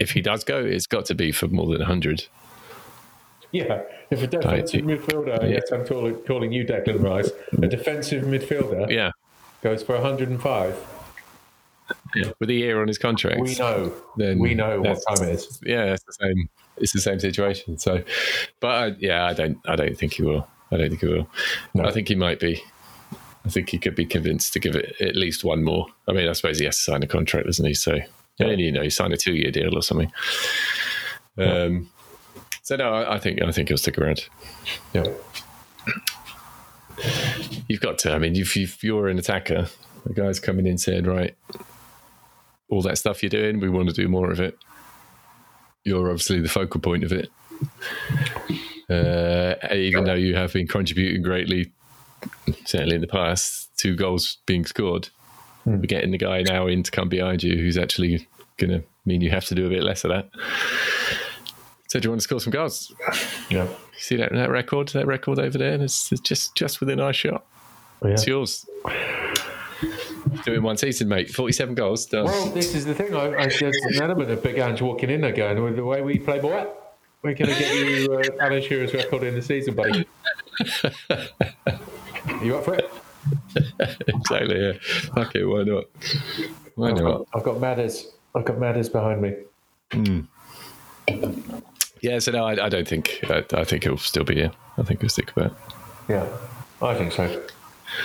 If he does go, it's got to be for more than 100. Yeah, if a defensive midfielder, yeah. yes, I'm calling, calling you Declan Rice, a defensive midfielder yeah. goes for 105. Yeah. With a year on his contract, we know. Then we know what time it is. Yeah, it's the same. It's the same situation. So, but uh, yeah, I don't. I don't think he will. I don't think he will. No. I think he might be. I think he could be convinced to give it at least one more. I mean, I suppose he has to sign a contract, doesn't he? So, yeah. and, you know, he signed a two-year deal or something. Um, so no, I, I, think I think he'll stick around. Yeah. You've got to. I mean, if, if you're an attacker, the guy's coming in saying, right, all that stuff you're doing, we want to do more of it. You're obviously the focal point of it. Uh, even though you have been contributing greatly certainly in the past, two goals being scored. Mm. We're getting the guy now in to come behind you who's actually going to mean you have to do a bit less of that. So do you want to score some goals? Yeah. You see that that record, that record over there? It's, it's just just within our shot. Oh, yeah. It's yours. Doing one season, mate. Forty-seven goals. Done. Well, this is the thing. I, I, there's an element of Big Ange walking in there going, with the way we play ball, we're going to get you uh, Alan Shearer's record in the season, buddy. Are you up for it? exactly. Yeah. Fuck it. Why not? Why I've not? Got, I've got Madders. I've got Madders behind me. Mm. Yeah. So no, I, I don't think. I, I, think he'll still be here. I think he'll stick about. Yeah, I think so.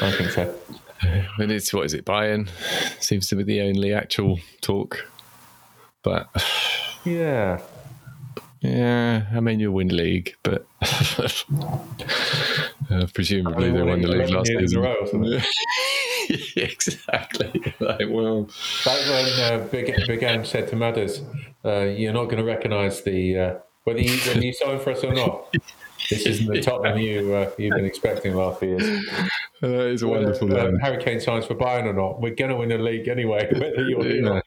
I think so. And it's what is it? Bayern seems to be the only actual talk. But yeah, yeah, I mean you'll win league, but Uh, presumably they won the league last season. exactly. Like, well, back when uh, Big Big said to Madders, uh, "You're not going to recognise the uh, whether you when you sign for us or not." This isn't the Tottenham you uh, you've been expecting the last few years. Uh, that is a uh, wonderful um, whether. Harry Kane signs for Bayern or not, we're going to win the league anyway, whether you're yeah.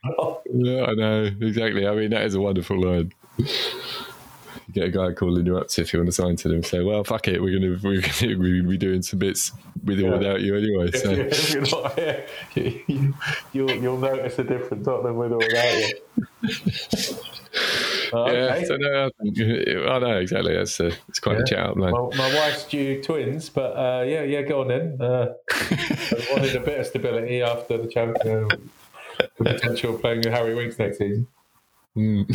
yeah, I know exactly. I mean, that is a wonderful line get a guy calling you up to if you want to sign to them, say, "Well, fuck it, we're gonna we're gonna be doing some bits with or yeah. without you anyway." So if you're not here, you, will you'll notice a difference, Tottenham with or without you. Oh, yeah, so no, I, know exactly. That's a, it's quite yeah. a chat man. My, my, wife's due twins, but uh, yeah, yeah, go on then. Uh, I wanted a bit of stability after the champion, the potential playing with Harry Winks next season. Mm.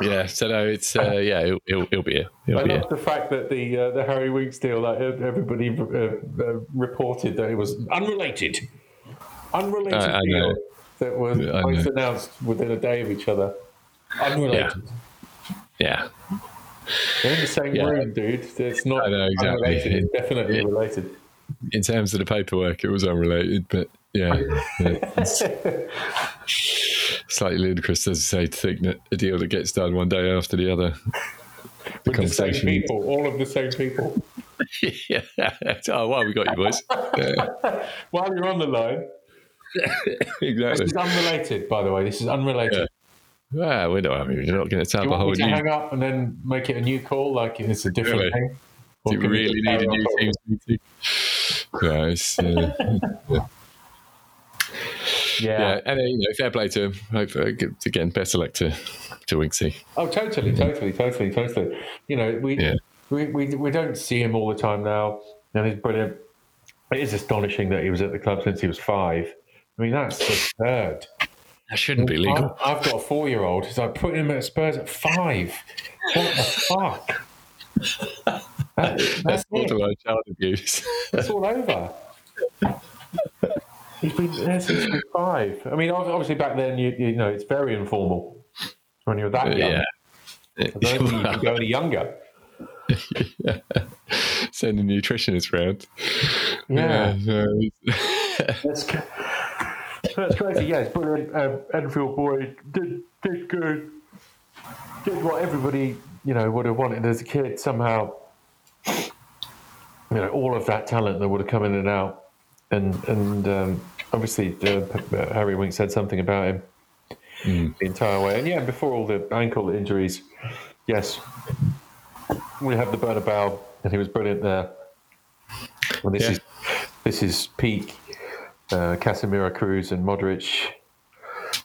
Yeah, so no, it's uh, yeah, it'll, it'll, it'll be here. It'll I be love here. the fact that the uh, the Harry Winks deal, like everybody uh, uh, reported that it was unrelated, unrelated deal that was both announced within a day of each other. Unrelated. Yeah. yeah. They're in the same yeah. room, dude. It's not know, exactly. unrelated. It's definitely yeah. related. In terms of the paperwork, it was unrelated, but yeah. yeah slightly ludicrous, as I say, to think that a deal that gets done one day after the other. The With the same people, all of the same people. yeah. Oh, well, we got you, boys. Yeah. While you're on the line. exactly. This is unrelated, by the way. This is unrelated. Yeah. Well, we're not. Mean, you're not going to tell the whole. to hang up and then make it a new call, like it's a different really? thing. Do you really need a new team meeting? Nice. Uh, Yeah. Yeah, and uh, you know, fair play to him. Hope, uh, again, best of luck to to Winksy. Oh, totally, totally, totally, totally. You know, we, Yeah. we we we don't see him all the time now, and he's brilliant. It is astonishing that he was at the club since he was five. I mean, that's absurd. That shouldn't be I've, legal. I've got a four-year-old. So I put him at Spurs at five. What the fuck? That- that's That's it. borderline child abuse. It's all over. He's been there since five. I mean, obviously back then, you, you know, it's very informal when you're that young. yeah. I don't think you can go any younger. Send a nutritionist round. Yeah. so- That's, crazy. Yeah, it's brilliant. Um, Enfield boy did, did good. Did what everybody, you know, would have wanted as a kid. Somehow, you know, all of that talent that would have come in and out. And and um, obviously, uh, Harry Wink said something about him the entire way. And yeah, before all the ankle injuries, yes, we have the Bernabeu, and he was brilliant there. Well, this Yeah. is this is peak uh, Casemiro, Kroos, and Modric.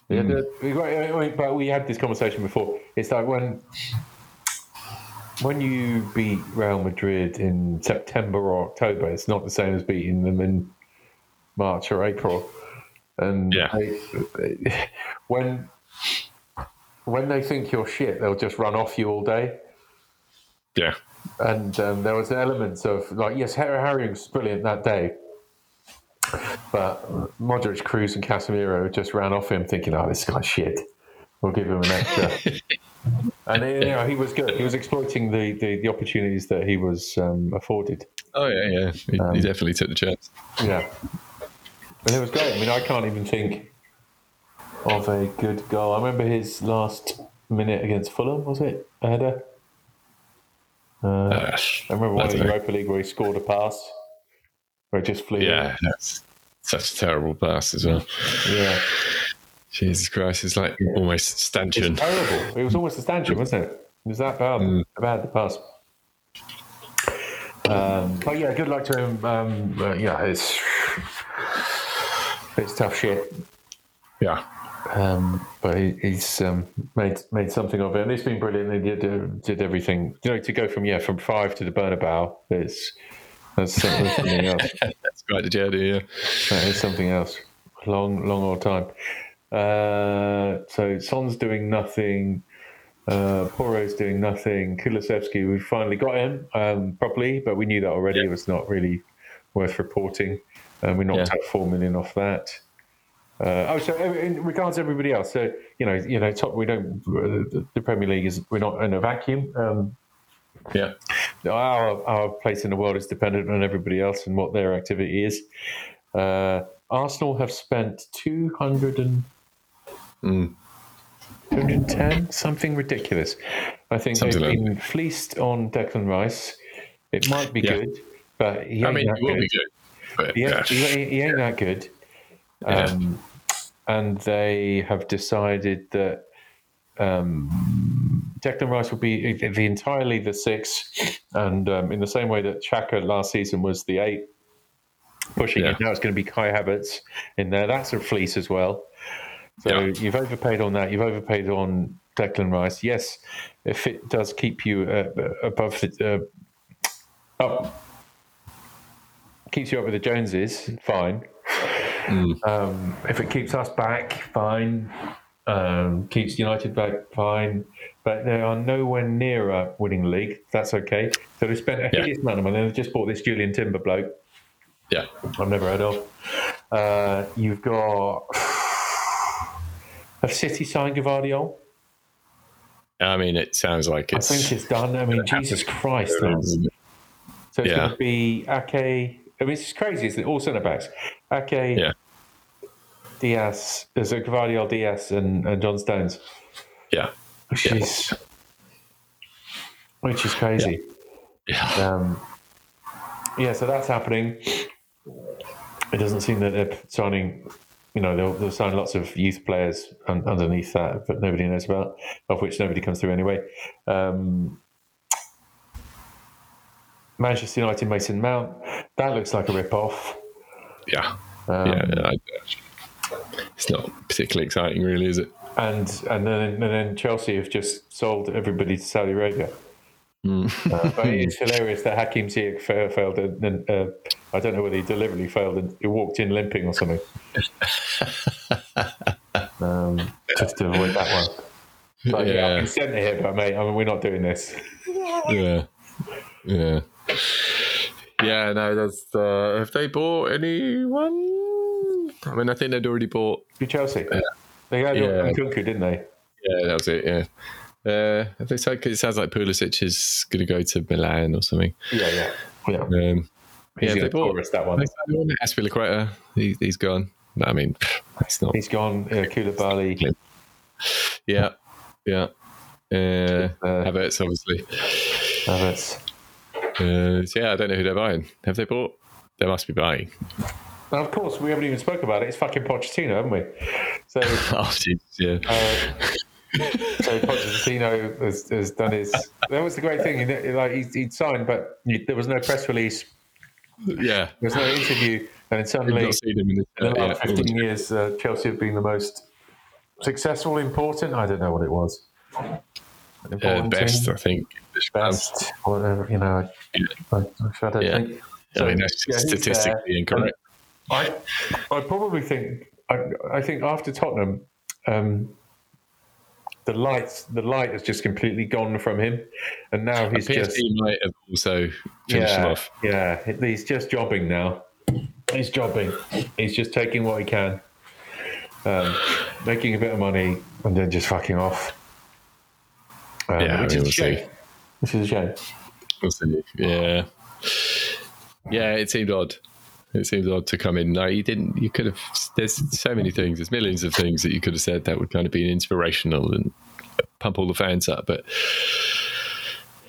Yeah, the- we got- we- but we had this conversation before. It's like when when you beat Real Madrid in September or October, it's not the same as beating them in March or April. And Yeah. they- they- when when they think you're shit, they'll just run off you all day. yeah. And um, there was elements of like, yes, Harry, was brilliant that day, but Modric, Kroos, and Casemiro just ran off him, thinking, "Oh, this guy's shit. We'll give him an extra." and you know, he was good. He was exploiting the the, the opportunities that he was um, afforded. Oh, yeah, yeah. He, Um, he definitely took the chance. Yeah, and it was great. I mean, I can't even think of a good goal. I remember his last minute against Fulham. Was it a header? Uh, Uh, I remember one in the. Europa League where he scored a pass where it just flew. yeah, that's such a terrible pass as well. yeah. Jesus Christ, it's like almost stanchion. It's terrible. It was almost a stanchion, wasn't it? It was that bad. Mm. Bad the pass. Um, but yeah, good luck to him. Um, uh, yeah, it's it's tough shit. Yeah. Um, but he, he's um, made made something of it, and it's been brilliant. He did uh, did everything. You know, to go from yeah from five to the Bernabeu, it's that's something else. That's quite the journey, yeah. That is something else. Long, long old time. Uh, so Son's doing nothing. Uh, Porro's doing nothing. Kulusevski, we finally got him um, properly, but we knew that already. Yeah. It was not really worth reporting. Um, we knocked Yeah. out four million off that. Uh, oh, so in regards to everybody else, so you know, you know, top. We don't. Uh, the Premier League is. We're not in a vacuum. Um, Yeah. our our place in the world is dependent on everybody else and what their activity is. Uh, Arsenal have spent 200 and, Mm. 210, something ridiculous. I think Something they've like been fleeced on Declan Rice. It might be Yeah. good, but I mean, it will good. be good. But, He, yeah. he, ain't, he ain't that good. Yeah. Um, and they have decided that um, Declan Rice will be the, the entirely the six, and um, in the same way that Xhaka last season was the eight, pushing Yeah. it now it's going to be Kai Havertz in there. That's a fleece as well. So Yeah. you've overpaid on that. You've overpaid on Declan Rice. Yes, if it does keep you uh, above the uh, up, keeps you up with the Joneses, fine. Um, if it keeps us back, fine. Um, keeps United back, fine. But they are nowhere nearer winning the league. That's okay. So they spent a Yeah. hideous amount of money. They've just bought this Jurrien Timber bloke. yeah. I've never heard of. Uh, you've got. Have City signed Gvardiol? I mean, it sounds like I think it's done. I mean, Jesus Christ. So it's Yeah. going to be Ake. I mean, it's crazy, isn't it? All centre backs. Okay. Yeah. Dias, there's a Gvardiol, Dias, and, and John Stones, Yeah. which Yeah. is which is crazy. Yeah. Um, yeah, so that's happening. It doesn't seem that they're signing. You know, they'll, they'll sign lots of youth players un- underneath that, but nobody knows about, of which nobody comes through anyway. Um, Manchester United, Mason Mount. That looks like a rip-off. Yeah. Um, yeah. It's not particularly exciting, really, is it? And and then and then Chelsea have just sold everybody to Saudi Arabia. Uh, but it's hilarious that Hakim Ziyech failed, and, uh, I don't know whether he deliberately failed and he walked in limping or something. um, just to avoid that one. But yeah, I've Yeah. been sent here, but mate, I mean, we're not doing this. Yeah, yeah, yeah. No, that's. Uh, have they bought anyone? I mean, I think they'd already bought. Chelsea, they had Yeah. Nkunku, didn't they? Yeah, that was it. Yeah. Uh, they said? it sounds like Pulisic is going to go to Milan or something. Yeah, yeah, yeah. Um, He's yeah, they bought. us that one. Azpilicueta. He, he's gone. No, I mean, it's not. He's gone. Uh, Koulibaly. Yeah, yeah. Uh, Uh, Havertz, obviously. Havertz. Uh, yeah, I don't know who they're buying. Have they bought? They must be buying. And of course, we haven't even spoke about it. It's fucking Pochettino, haven't we? So, Oh, jeez, yeah. uh, so Pochettino has, has done his. That was the great thing. He, like he'd, he'd signed, but he, there was no press release. yeah. There was no interview, and suddenly, not seen him in in the the uh, last yeah. 15 years, uh, Chelsea have been the most successful, important. I don't know what it was. Uh, Important best, team, I think. Best, whatever you know. I, I, I don't Yeah. think. I mean, that's yeah, statistically incorrect. I, I probably think I, I think after Tottenham, um, the light the light has just completely gone from him, and now he's PSG just might have also finished him yeah off. yeah he's just jobbing now. He's jobbing. He's just taking what he can, um, making a bit of money, and then just fucking off. Um, Yeah, I mean, is we'll shame. Which is a shame. Yeah. Yeah, it seemed odd. It seemed odd to come in. No, you didn't. You could have. There's so many things. There's millions of things that you could have said that would kind of be inspirational and pump all the fans up, but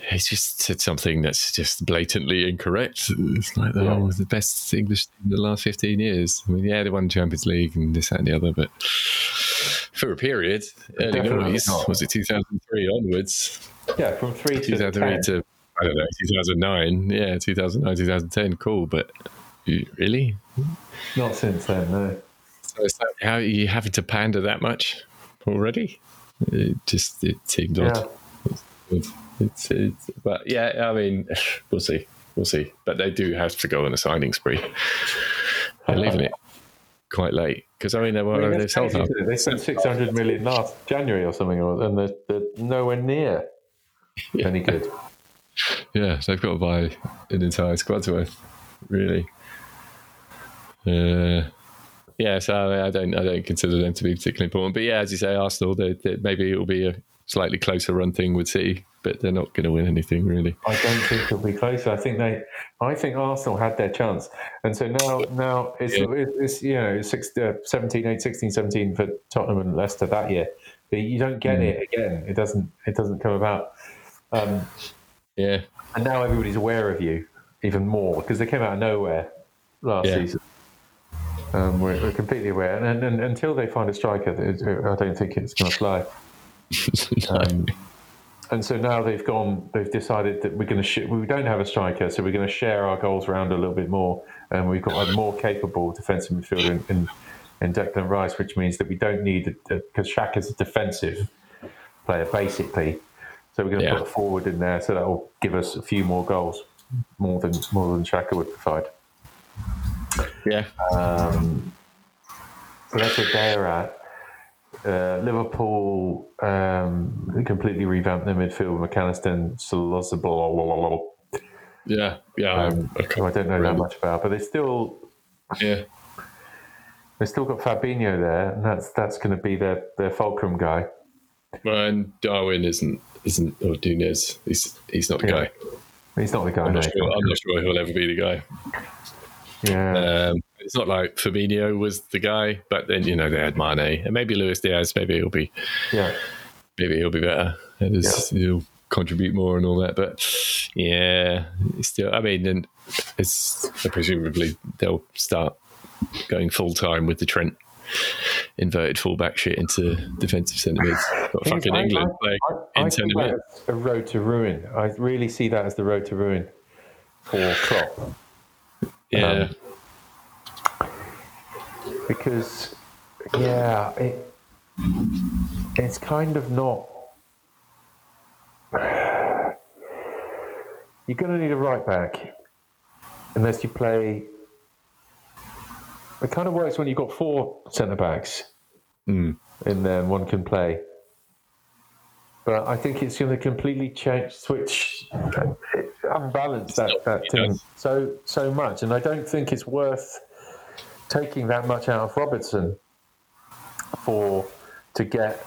he's just said something that's just blatantly incorrect. It's like the, Yeah. oh, the best English in the last 15 years. I mean, yeah, they won Champions League and this, that, and the other, but for a period, early 90s, was it 2003 onwards? Yeah, from three to 2003 ten. to I don't know 2009. Yeah, 2009, 2010. Cool, but really? Not since then, no. So it's like, how are you having to pander that much already? It just it seemed odd. Yeah. It's, it's, it's, but yeah, I mean, we'll see, we'll see. But they do have to go on a signing spree. They're leaving it quite late because I mean they I were mean, they sold crazy. They spent 600 million last January or something, or- and they're, they're nowhere near any good. Yeah, they've got to buy an entire squad's worth, really. Uh, yeah, so I don't, I don't consider them to be particularly important. But yeah, as you say, Arsenal, they, they, maybe it will be a slightly closer run thing with City, but they're not going to win anything really. I don't think it'll be closer. I think they, I think Arsenal had their chance, and so now, now it's, Yeah. it's you know six, uh, 17, 8, 16, 17 for Tottenham and Leicester that year. But you don't get Mm. it again. It doesn't. It doesn't come about. Um, Yeah, and now everybody's aware of you even more because they came out of nowhere last Yeah. season. Um, we're, we're completely aware, and, and, and until they find a striker, I don't think it's going to fly. Um, and so now they've gone. They've decided that we're going to. Sh- we don't have a striker, so we're going to share our goals around a little bit more, and we've got a more capable defensive midfielder in, in, in Declan Rice, which means that we don't need because Shaq is a defensive player basically. So we're going to Yeah. put a forward in there, so that will give us a few more goals, more than more than Xhaka would provide. yeah, Um, so that's where they're at. Uh, Liverpool um, completely revamped their midfield. McAllister and yeah, yeah. um, okay. I don't know that much about, but they still yeah, they still got Fabinho there, and that's that's going to be their their fulcrum guy. Well, and Darwin isn't isn't or Nunez. He's he's not the Yeah. guy. He's not the guy. I'm not no. sure. I'm not sure he'll ever be the guy. Yeah, Um, it's not like Fabinho was the guy, but then you know they had Mane and maybe Luis Diaz. Maybe he'll be yeah. maybe he'll be better. It's- He'll contribute more and all that. But yeah, still. I mean, and it's presumably they'll start going full time with the Trent inverted fullback shit into defensive centre mids. Got fucking I- England I- playing I, in see centre that mid. a road to ruin. I really see that as the road to ruin for Klopp. Yeah, um, because Yeah, it, it's kind of not. You're going to need a right back unless you play. It kind of works when you've got four centre backs Mm. and then one can play. But I think it's going to completely change, switch, unbalance that, that team so so much, and I don't think it's worth taking that much out of Robertson for to get.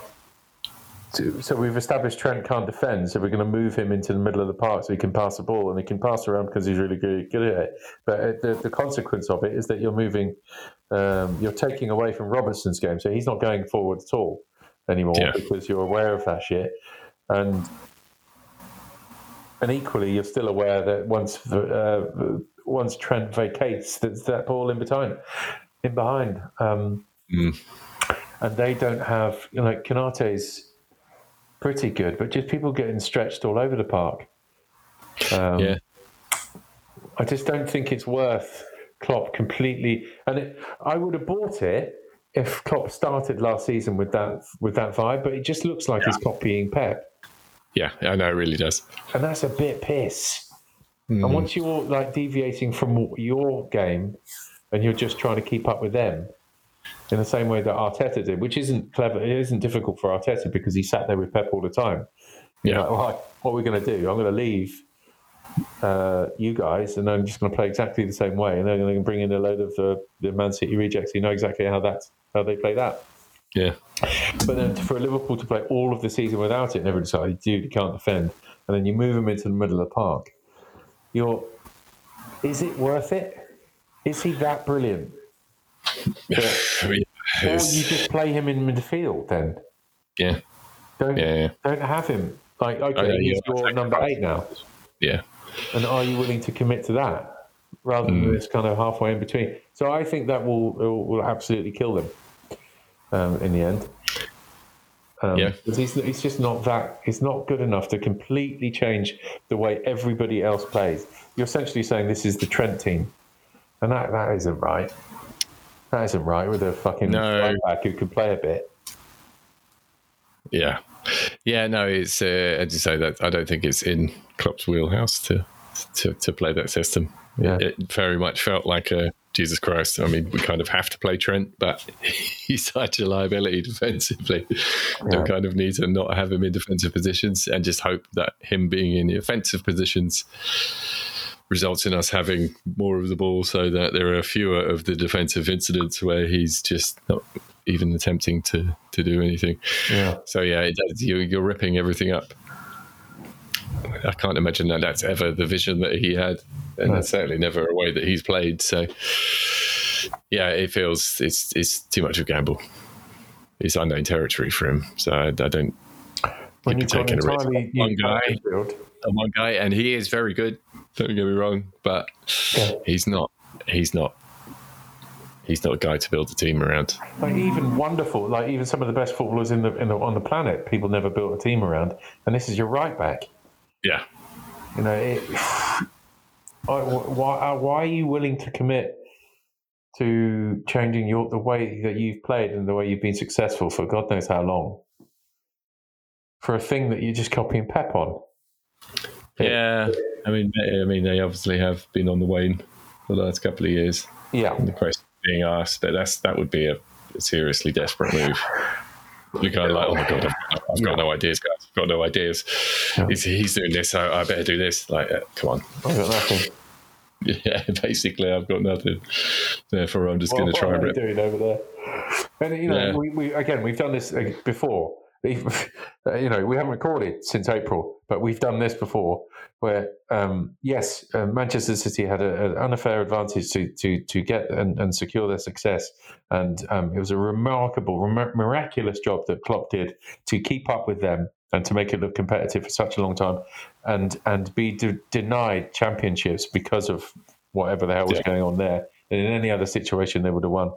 So we've established Trent can't defend, so we're going to move him into the middle of the park so he can pass the ball and he can pass around because he's really good, good at it. But uh, the, the consequence of it is that you're moving, um, you're taking away from Robertson's game, so he's not going forward at all anymore Yeah. because you're aware of that shit, and and equally you're still aware that once uh, once Trent vacates, there's that ball in behind, in behind, um, Mm. and they don't have you know, like Konate's pretty good, but just people getting stretched all over the park. Um, Yeah. I just don't think it's worth Klopp completely. And it, I would have bought it if Klopp started last season with that with that vibe, but it just looks like he's copying Pep, Yeah, I know it really does. and that's a bit piss. Mm. And once you're like deviating from your game, and you're just trying to keep up with them. In the same way that Arteta did, which isn't clever, it isn't difficult for Arteta because he sat there with Pep all the time. You're Yeah. like, "All right, what are we going to do? I'm going to leave uh, you guys, and I'm just going to play exactly the same way. And they're going to bring in a load of the, the Man City rejects. You know exactly how that's how they play that. Yeah. But then for Liverpool to play all of the season without it, never decided, dude, you can't defend, and then you move him into the middle of the park. You're, is it worth it? Is he that brilliant? I mean, Or you just play him in midfield then? yeah. Don't Yeah, yeah. don't have him like okay, he's your number eight now, Yeah. and are you willing to commit to that rather Mm. than this kind of halfway in between? So I think that will will, will absolutely kill them um, in the end. Um, Yeah. he's, he's just not that. He's not good enough to completely change the way everybody else plays. You're essentially saying this is the Trent team, and that that isn't right. That isn't right with a fucking No. back who can play a bit. Yeah. Yeah, no, it's uh, as you say that I don't think it's in Klopp's wheelhouse to to, to play that system. Yeah. It very much felt like a Jesus Christ. I mean, we kind of have to play Trent, but he's such a liability defensively. Yeah. We kind of need to not have him in defensive positions and just hope that him being in the offensive positions results in us having more of the ball so that there are fewer of the defensive incidents where he's just not even attempting to, to do anything. Yeah. So yeah, it does, you, you're ripping everything up. I can't imagine that that's ever the vision that he had, and that's certainly never a way that he's played. So yeah, it feels it's it's too much of a gamble. It's unknown territory for him. So I, I don't. When you've got taking a risk entirely one new guy. midfield, on one guy, and he is very good. Don't get me wrong, but he's not. He's not. He's not a guy to build a team around. like even wonderful, like even some of the best footballers in the, in the on the planet, people never built a team around, and this is your right back. Yeah, You know, it, why uh, why are you willing to commit to changing your the way that you've played and the way you've been successful for God knows how long for a thing that you're just copying Pep on? Yeah. I mean, I mean, they obviously have been on the wane for the last couple of years. Yeah, The question being asked, but that's that would be a, a seriously desperate move. You're kind of like, oh my god, I've, I've got no ideas, guys. I've got no ideas. He's, he's doing this, so I better do this. Like, uh, come on. I've got nothing. Yeah, basically, I've got nothing. Therefore, I'm just What, going to try and are rip. doing over there? And you know, Yeah. we, we again we've done this before. you know, we haven't recorded since April, but we've done this before. Where um, yes, uh, Manchester City had a- an unfair advantage to to to get and, and secure their success, and um, it was a remarkable, remar- miraculous job that Klopp did to keep up with them and to make it look competitive for such a long time, and and be de- denied championships because of whatever the hell was Yeah. going on there. And in any other situation, they would have won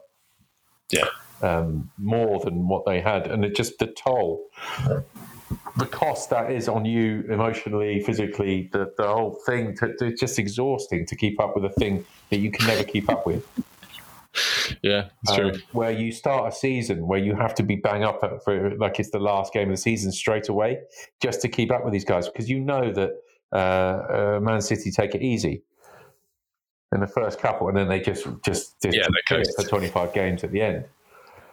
Yeah, um, more than what they had, and it just the toll, the cost that is on you emotionally, physically, the the whole thing. To, it's just exhausting to keep up with a thing that you can never keep up with. Yeah, it's true. um, where you start a season where you have to be bang up at- for like it's the last game of the season straight away just to keep up with these guys because you know that uh, uh, Man City take it easy in the first couple and then they just just, just Yeah, they it coast. for 25 games at the end.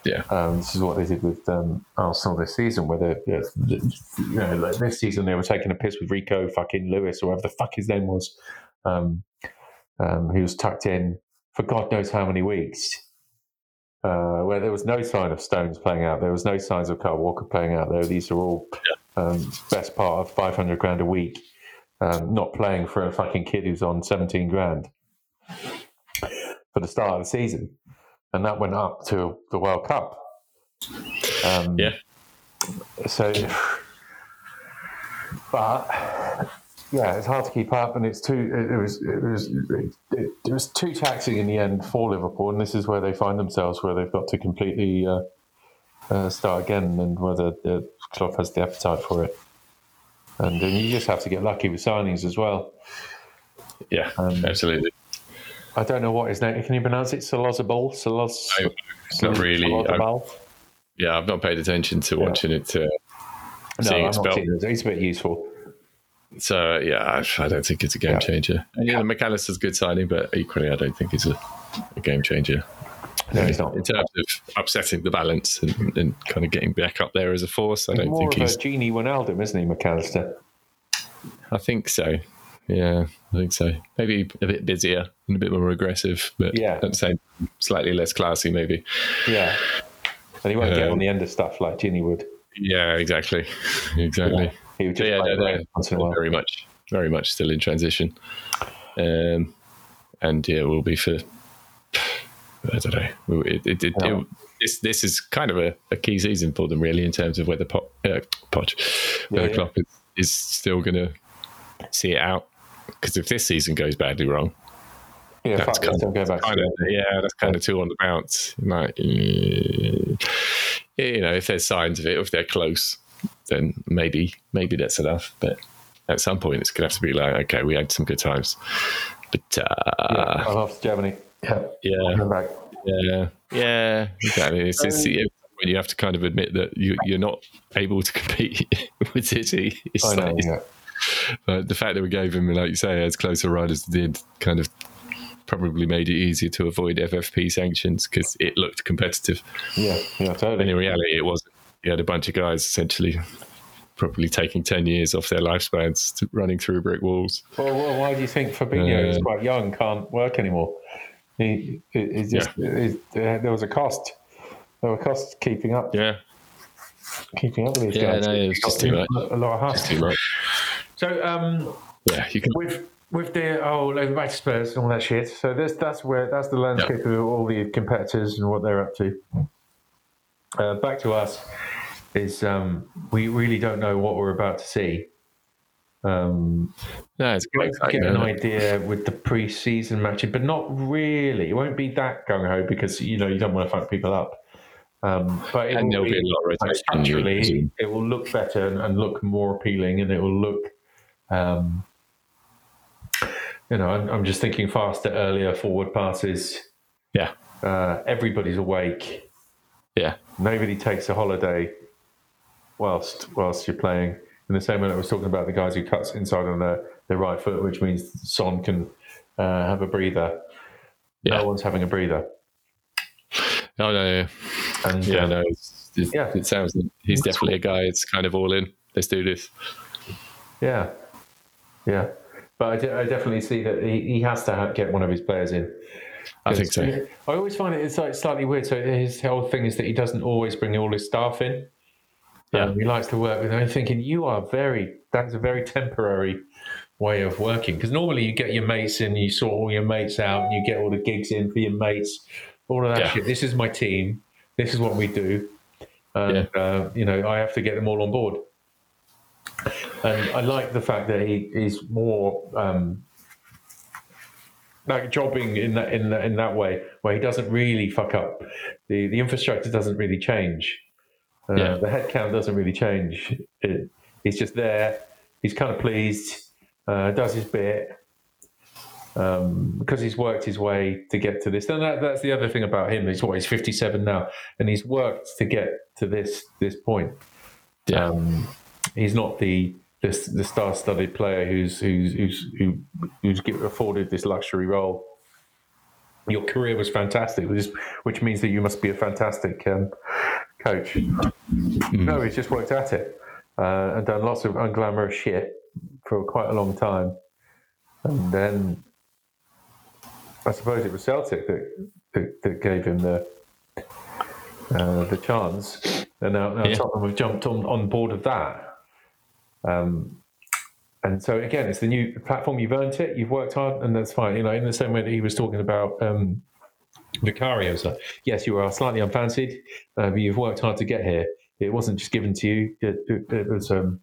Yeah. Um, this is what they did with um, Arsenal this season, where they, yeah, you know, like this season they were taking a piss with Rico fucking Lewis or whatever the fuck his name was. Um, um, he was tucked in for God knows how many weeks, uh, where there was no sign of Stones playing out. There was no signs of Kyle Walker playing out there. These are all um, best part of 500 grand a week, um, not playing for a fucking kid who's on 17 grand for the start of the season. And that went up to the World Cup. Um, Yeah. So, but yeah, it's hard to keep up, and it's too. It, it was it was it, it was too taxing in the end for Liverpool, and this is where they find themselves, where they've got to completely uh, uh, start again, and whether the club has the appetite for it. And then you just have to get lucky with signings as well. Yeah, Um, absolutely. I don't know what his name. Can you pronounce it? Salazabal. Salaz. No, not really. Yeah, I've not paid attention to watching it. Uh, No, seeing I'm it not spelled. it. It's a bit useful. So yeah, I, I don't think it's a game Yeah. changer. And, yeah, McAllister's a good signing, but equally, I don't think it's a, a game changer No, he's not. in terms of upsetting the balance and, and kind of getting back up there as a force. I don't More think of he's. a Gini Wijnaldum, isn't he, McAllister? I think so. Yeah, I think so. Maybe a bit busier and a bit more aggressive, but Yeah. at the same, slightly less classy, maybe. Yeah. And he won't get Um, on the end of stuff like Gini would. Yeah, exactly, exactly. He would just yeah, play no, no, once in a while. very much, very much still in transition. Um, and yeah, will be for I don't know. It, it, it, Yeah. this this is kind of a, a key season for them, really, in terms of whether Pot, uh, Poch, whether Yeah, yeah. Klopp is, is still going to see it out. Because if this season goes badly wrong, Yeah, that's kind don't go back kind of yeah, that's kind of two on the bounce. Like, eh, you know, if there's signs of it, if they're close, then maybe maybe that's enough. But at some point, it's gonna have to be like, okay, we had some good times, but Yeah, uh, I'm off to Germany. Yeah. yeah, Come yeah, yeah, exactly. It's, it's Um, when you have to kind of admit that you, you're not able to compete with City. It's I know, like, yeah. Uh, the fact that we gave him, like you say, as close a ride as did, kind of probably made it easier to avoid FFP sanctions because it looked competitive. Yeah, yeah, And totally. in reality, it wasn't. You had a bunch of guys essentially probably taking 10 years off their lifespans to running through brick walls. Well, well, why do you think Fabinho, who's Uh, quite young, can't work anymore? He, he, he just, he- uh, there was a cost. There were costs keeping up, Yeah, keeping up with these Yeah, guys. no, it was just too much. A lot of it's hustle. too much. So, um, Yeah, you can. with with the oh over back to Spurs and all that shit. So this that's where that's the landscape of all the competitors and what they're up to. Uh, back to us is um, we really don't know what we're about to see. Um, No, it's quite get an idea with the pre-season matching, but not really. It won't be that gung ho because you know you don't want to fuck people up. Um, but it And will there'll be a lot of rotation. you would structurally, presume. it will look better and, and look more appealing, and it will look, um, you know, I'm, I'm just thinking faster, earlier forward passes. Yeah, Uh, everybody's awake. yeah, Nobody takes a holiday whilst whilst you're playing. In the same way that I was talking about the guys who cuts inside on their, their right foot, which means Son can uh, have a breather. Yeah. No one's having a breather. Oh no, yeah, And yeah, uh, no. Yeah. It sounds he's definitely a guy. It's kind of all in. Let's do this. Yeah, yeah. But I, de- I definitely see that he, he has to have, get one of his players in. I think so. I always find it it's like slightly weird. So his whole thing is that he doesn't always bring all his staff in. Yeah. Um, he likes to work with. them. I'm thinking you are very. That's a very temporary way of working because normally you get your mates in, you sort all your mates out, and you get all the gigs in for your mates. All of that Yeah. shit. This is my team. This is what we do. And uh, you know, I have to get them all on board. And I like the fact that he is more um, like jobbing in that in that, in that way, where he doesn't really fuck up. the The infrastructure doesn't really change. Uh, Yeah. The headcount doesn't really change. It, he's just there. He's kind of pleased. Uh, does his bit. um, because he's worked his way to get to this. And that, that's the other thing about him. He's what he's 57 now, and he's worked to get to this this point. Yeah. Um, he's not the the, the star-studded player who's who's who's who, who's afforded this luxury role. Your career was fantastic, which, which means that you must be a fantastic um, coach. Mm. No, he's just worked at it uh, and done lots of unglamorous shit for quite a long time, and then I suppose it was Celtic that that, that gave him the uh, the chance, and now, now yeah. Tottenham have jumped on, on board of that. Um, and so again, it's the new platform. You've earned it. You've worked hard, and that's fine. You know, in the same way that he was talking about um, Vicario. So yes, you are slightly unfancied, uh, but you've worked hard to get here. It wasn't just given to you. It, it, it was um,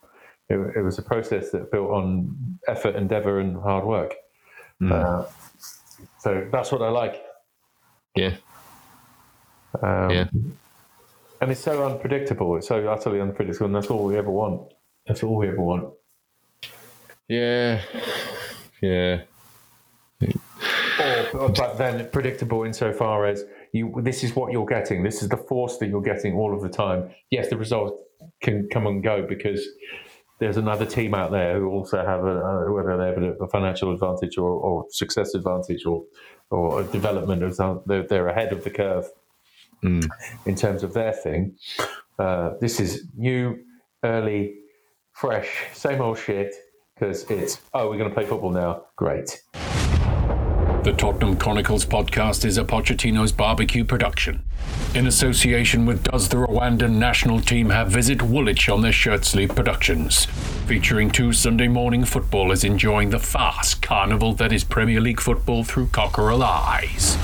it, it, was a process that built on effort, endeavor, and hard work. Mm. Uh, so that's what I like. Yeah. Um, yeah. And it's so unpredictable. It's so utterly unpredictable, and that's all we ever want. That's all we ever want. Yeah. Yeah. Or, but then predictable insofar as you. This is what you're getting. This is the force that you're getting all of the time. Yes, the result can come and go because there's another team out there who also have a, whether they have a financial advantage or, or success advantage or or a development they're, they're ahead of the curve mm. in terms of their thing. Uh, this is new, early, fresh, same old shit because it's oh we're going to play football now. Great. The Tottenham Chronicles podcast is a Pochettino's barbecue production. In association with Does the Rwandan national team have Visit Woolwich on their shirt sleeve productions, featuring two Sunday morning footballers enjoying the fast carnival that is Premier League football through cockerel eyes.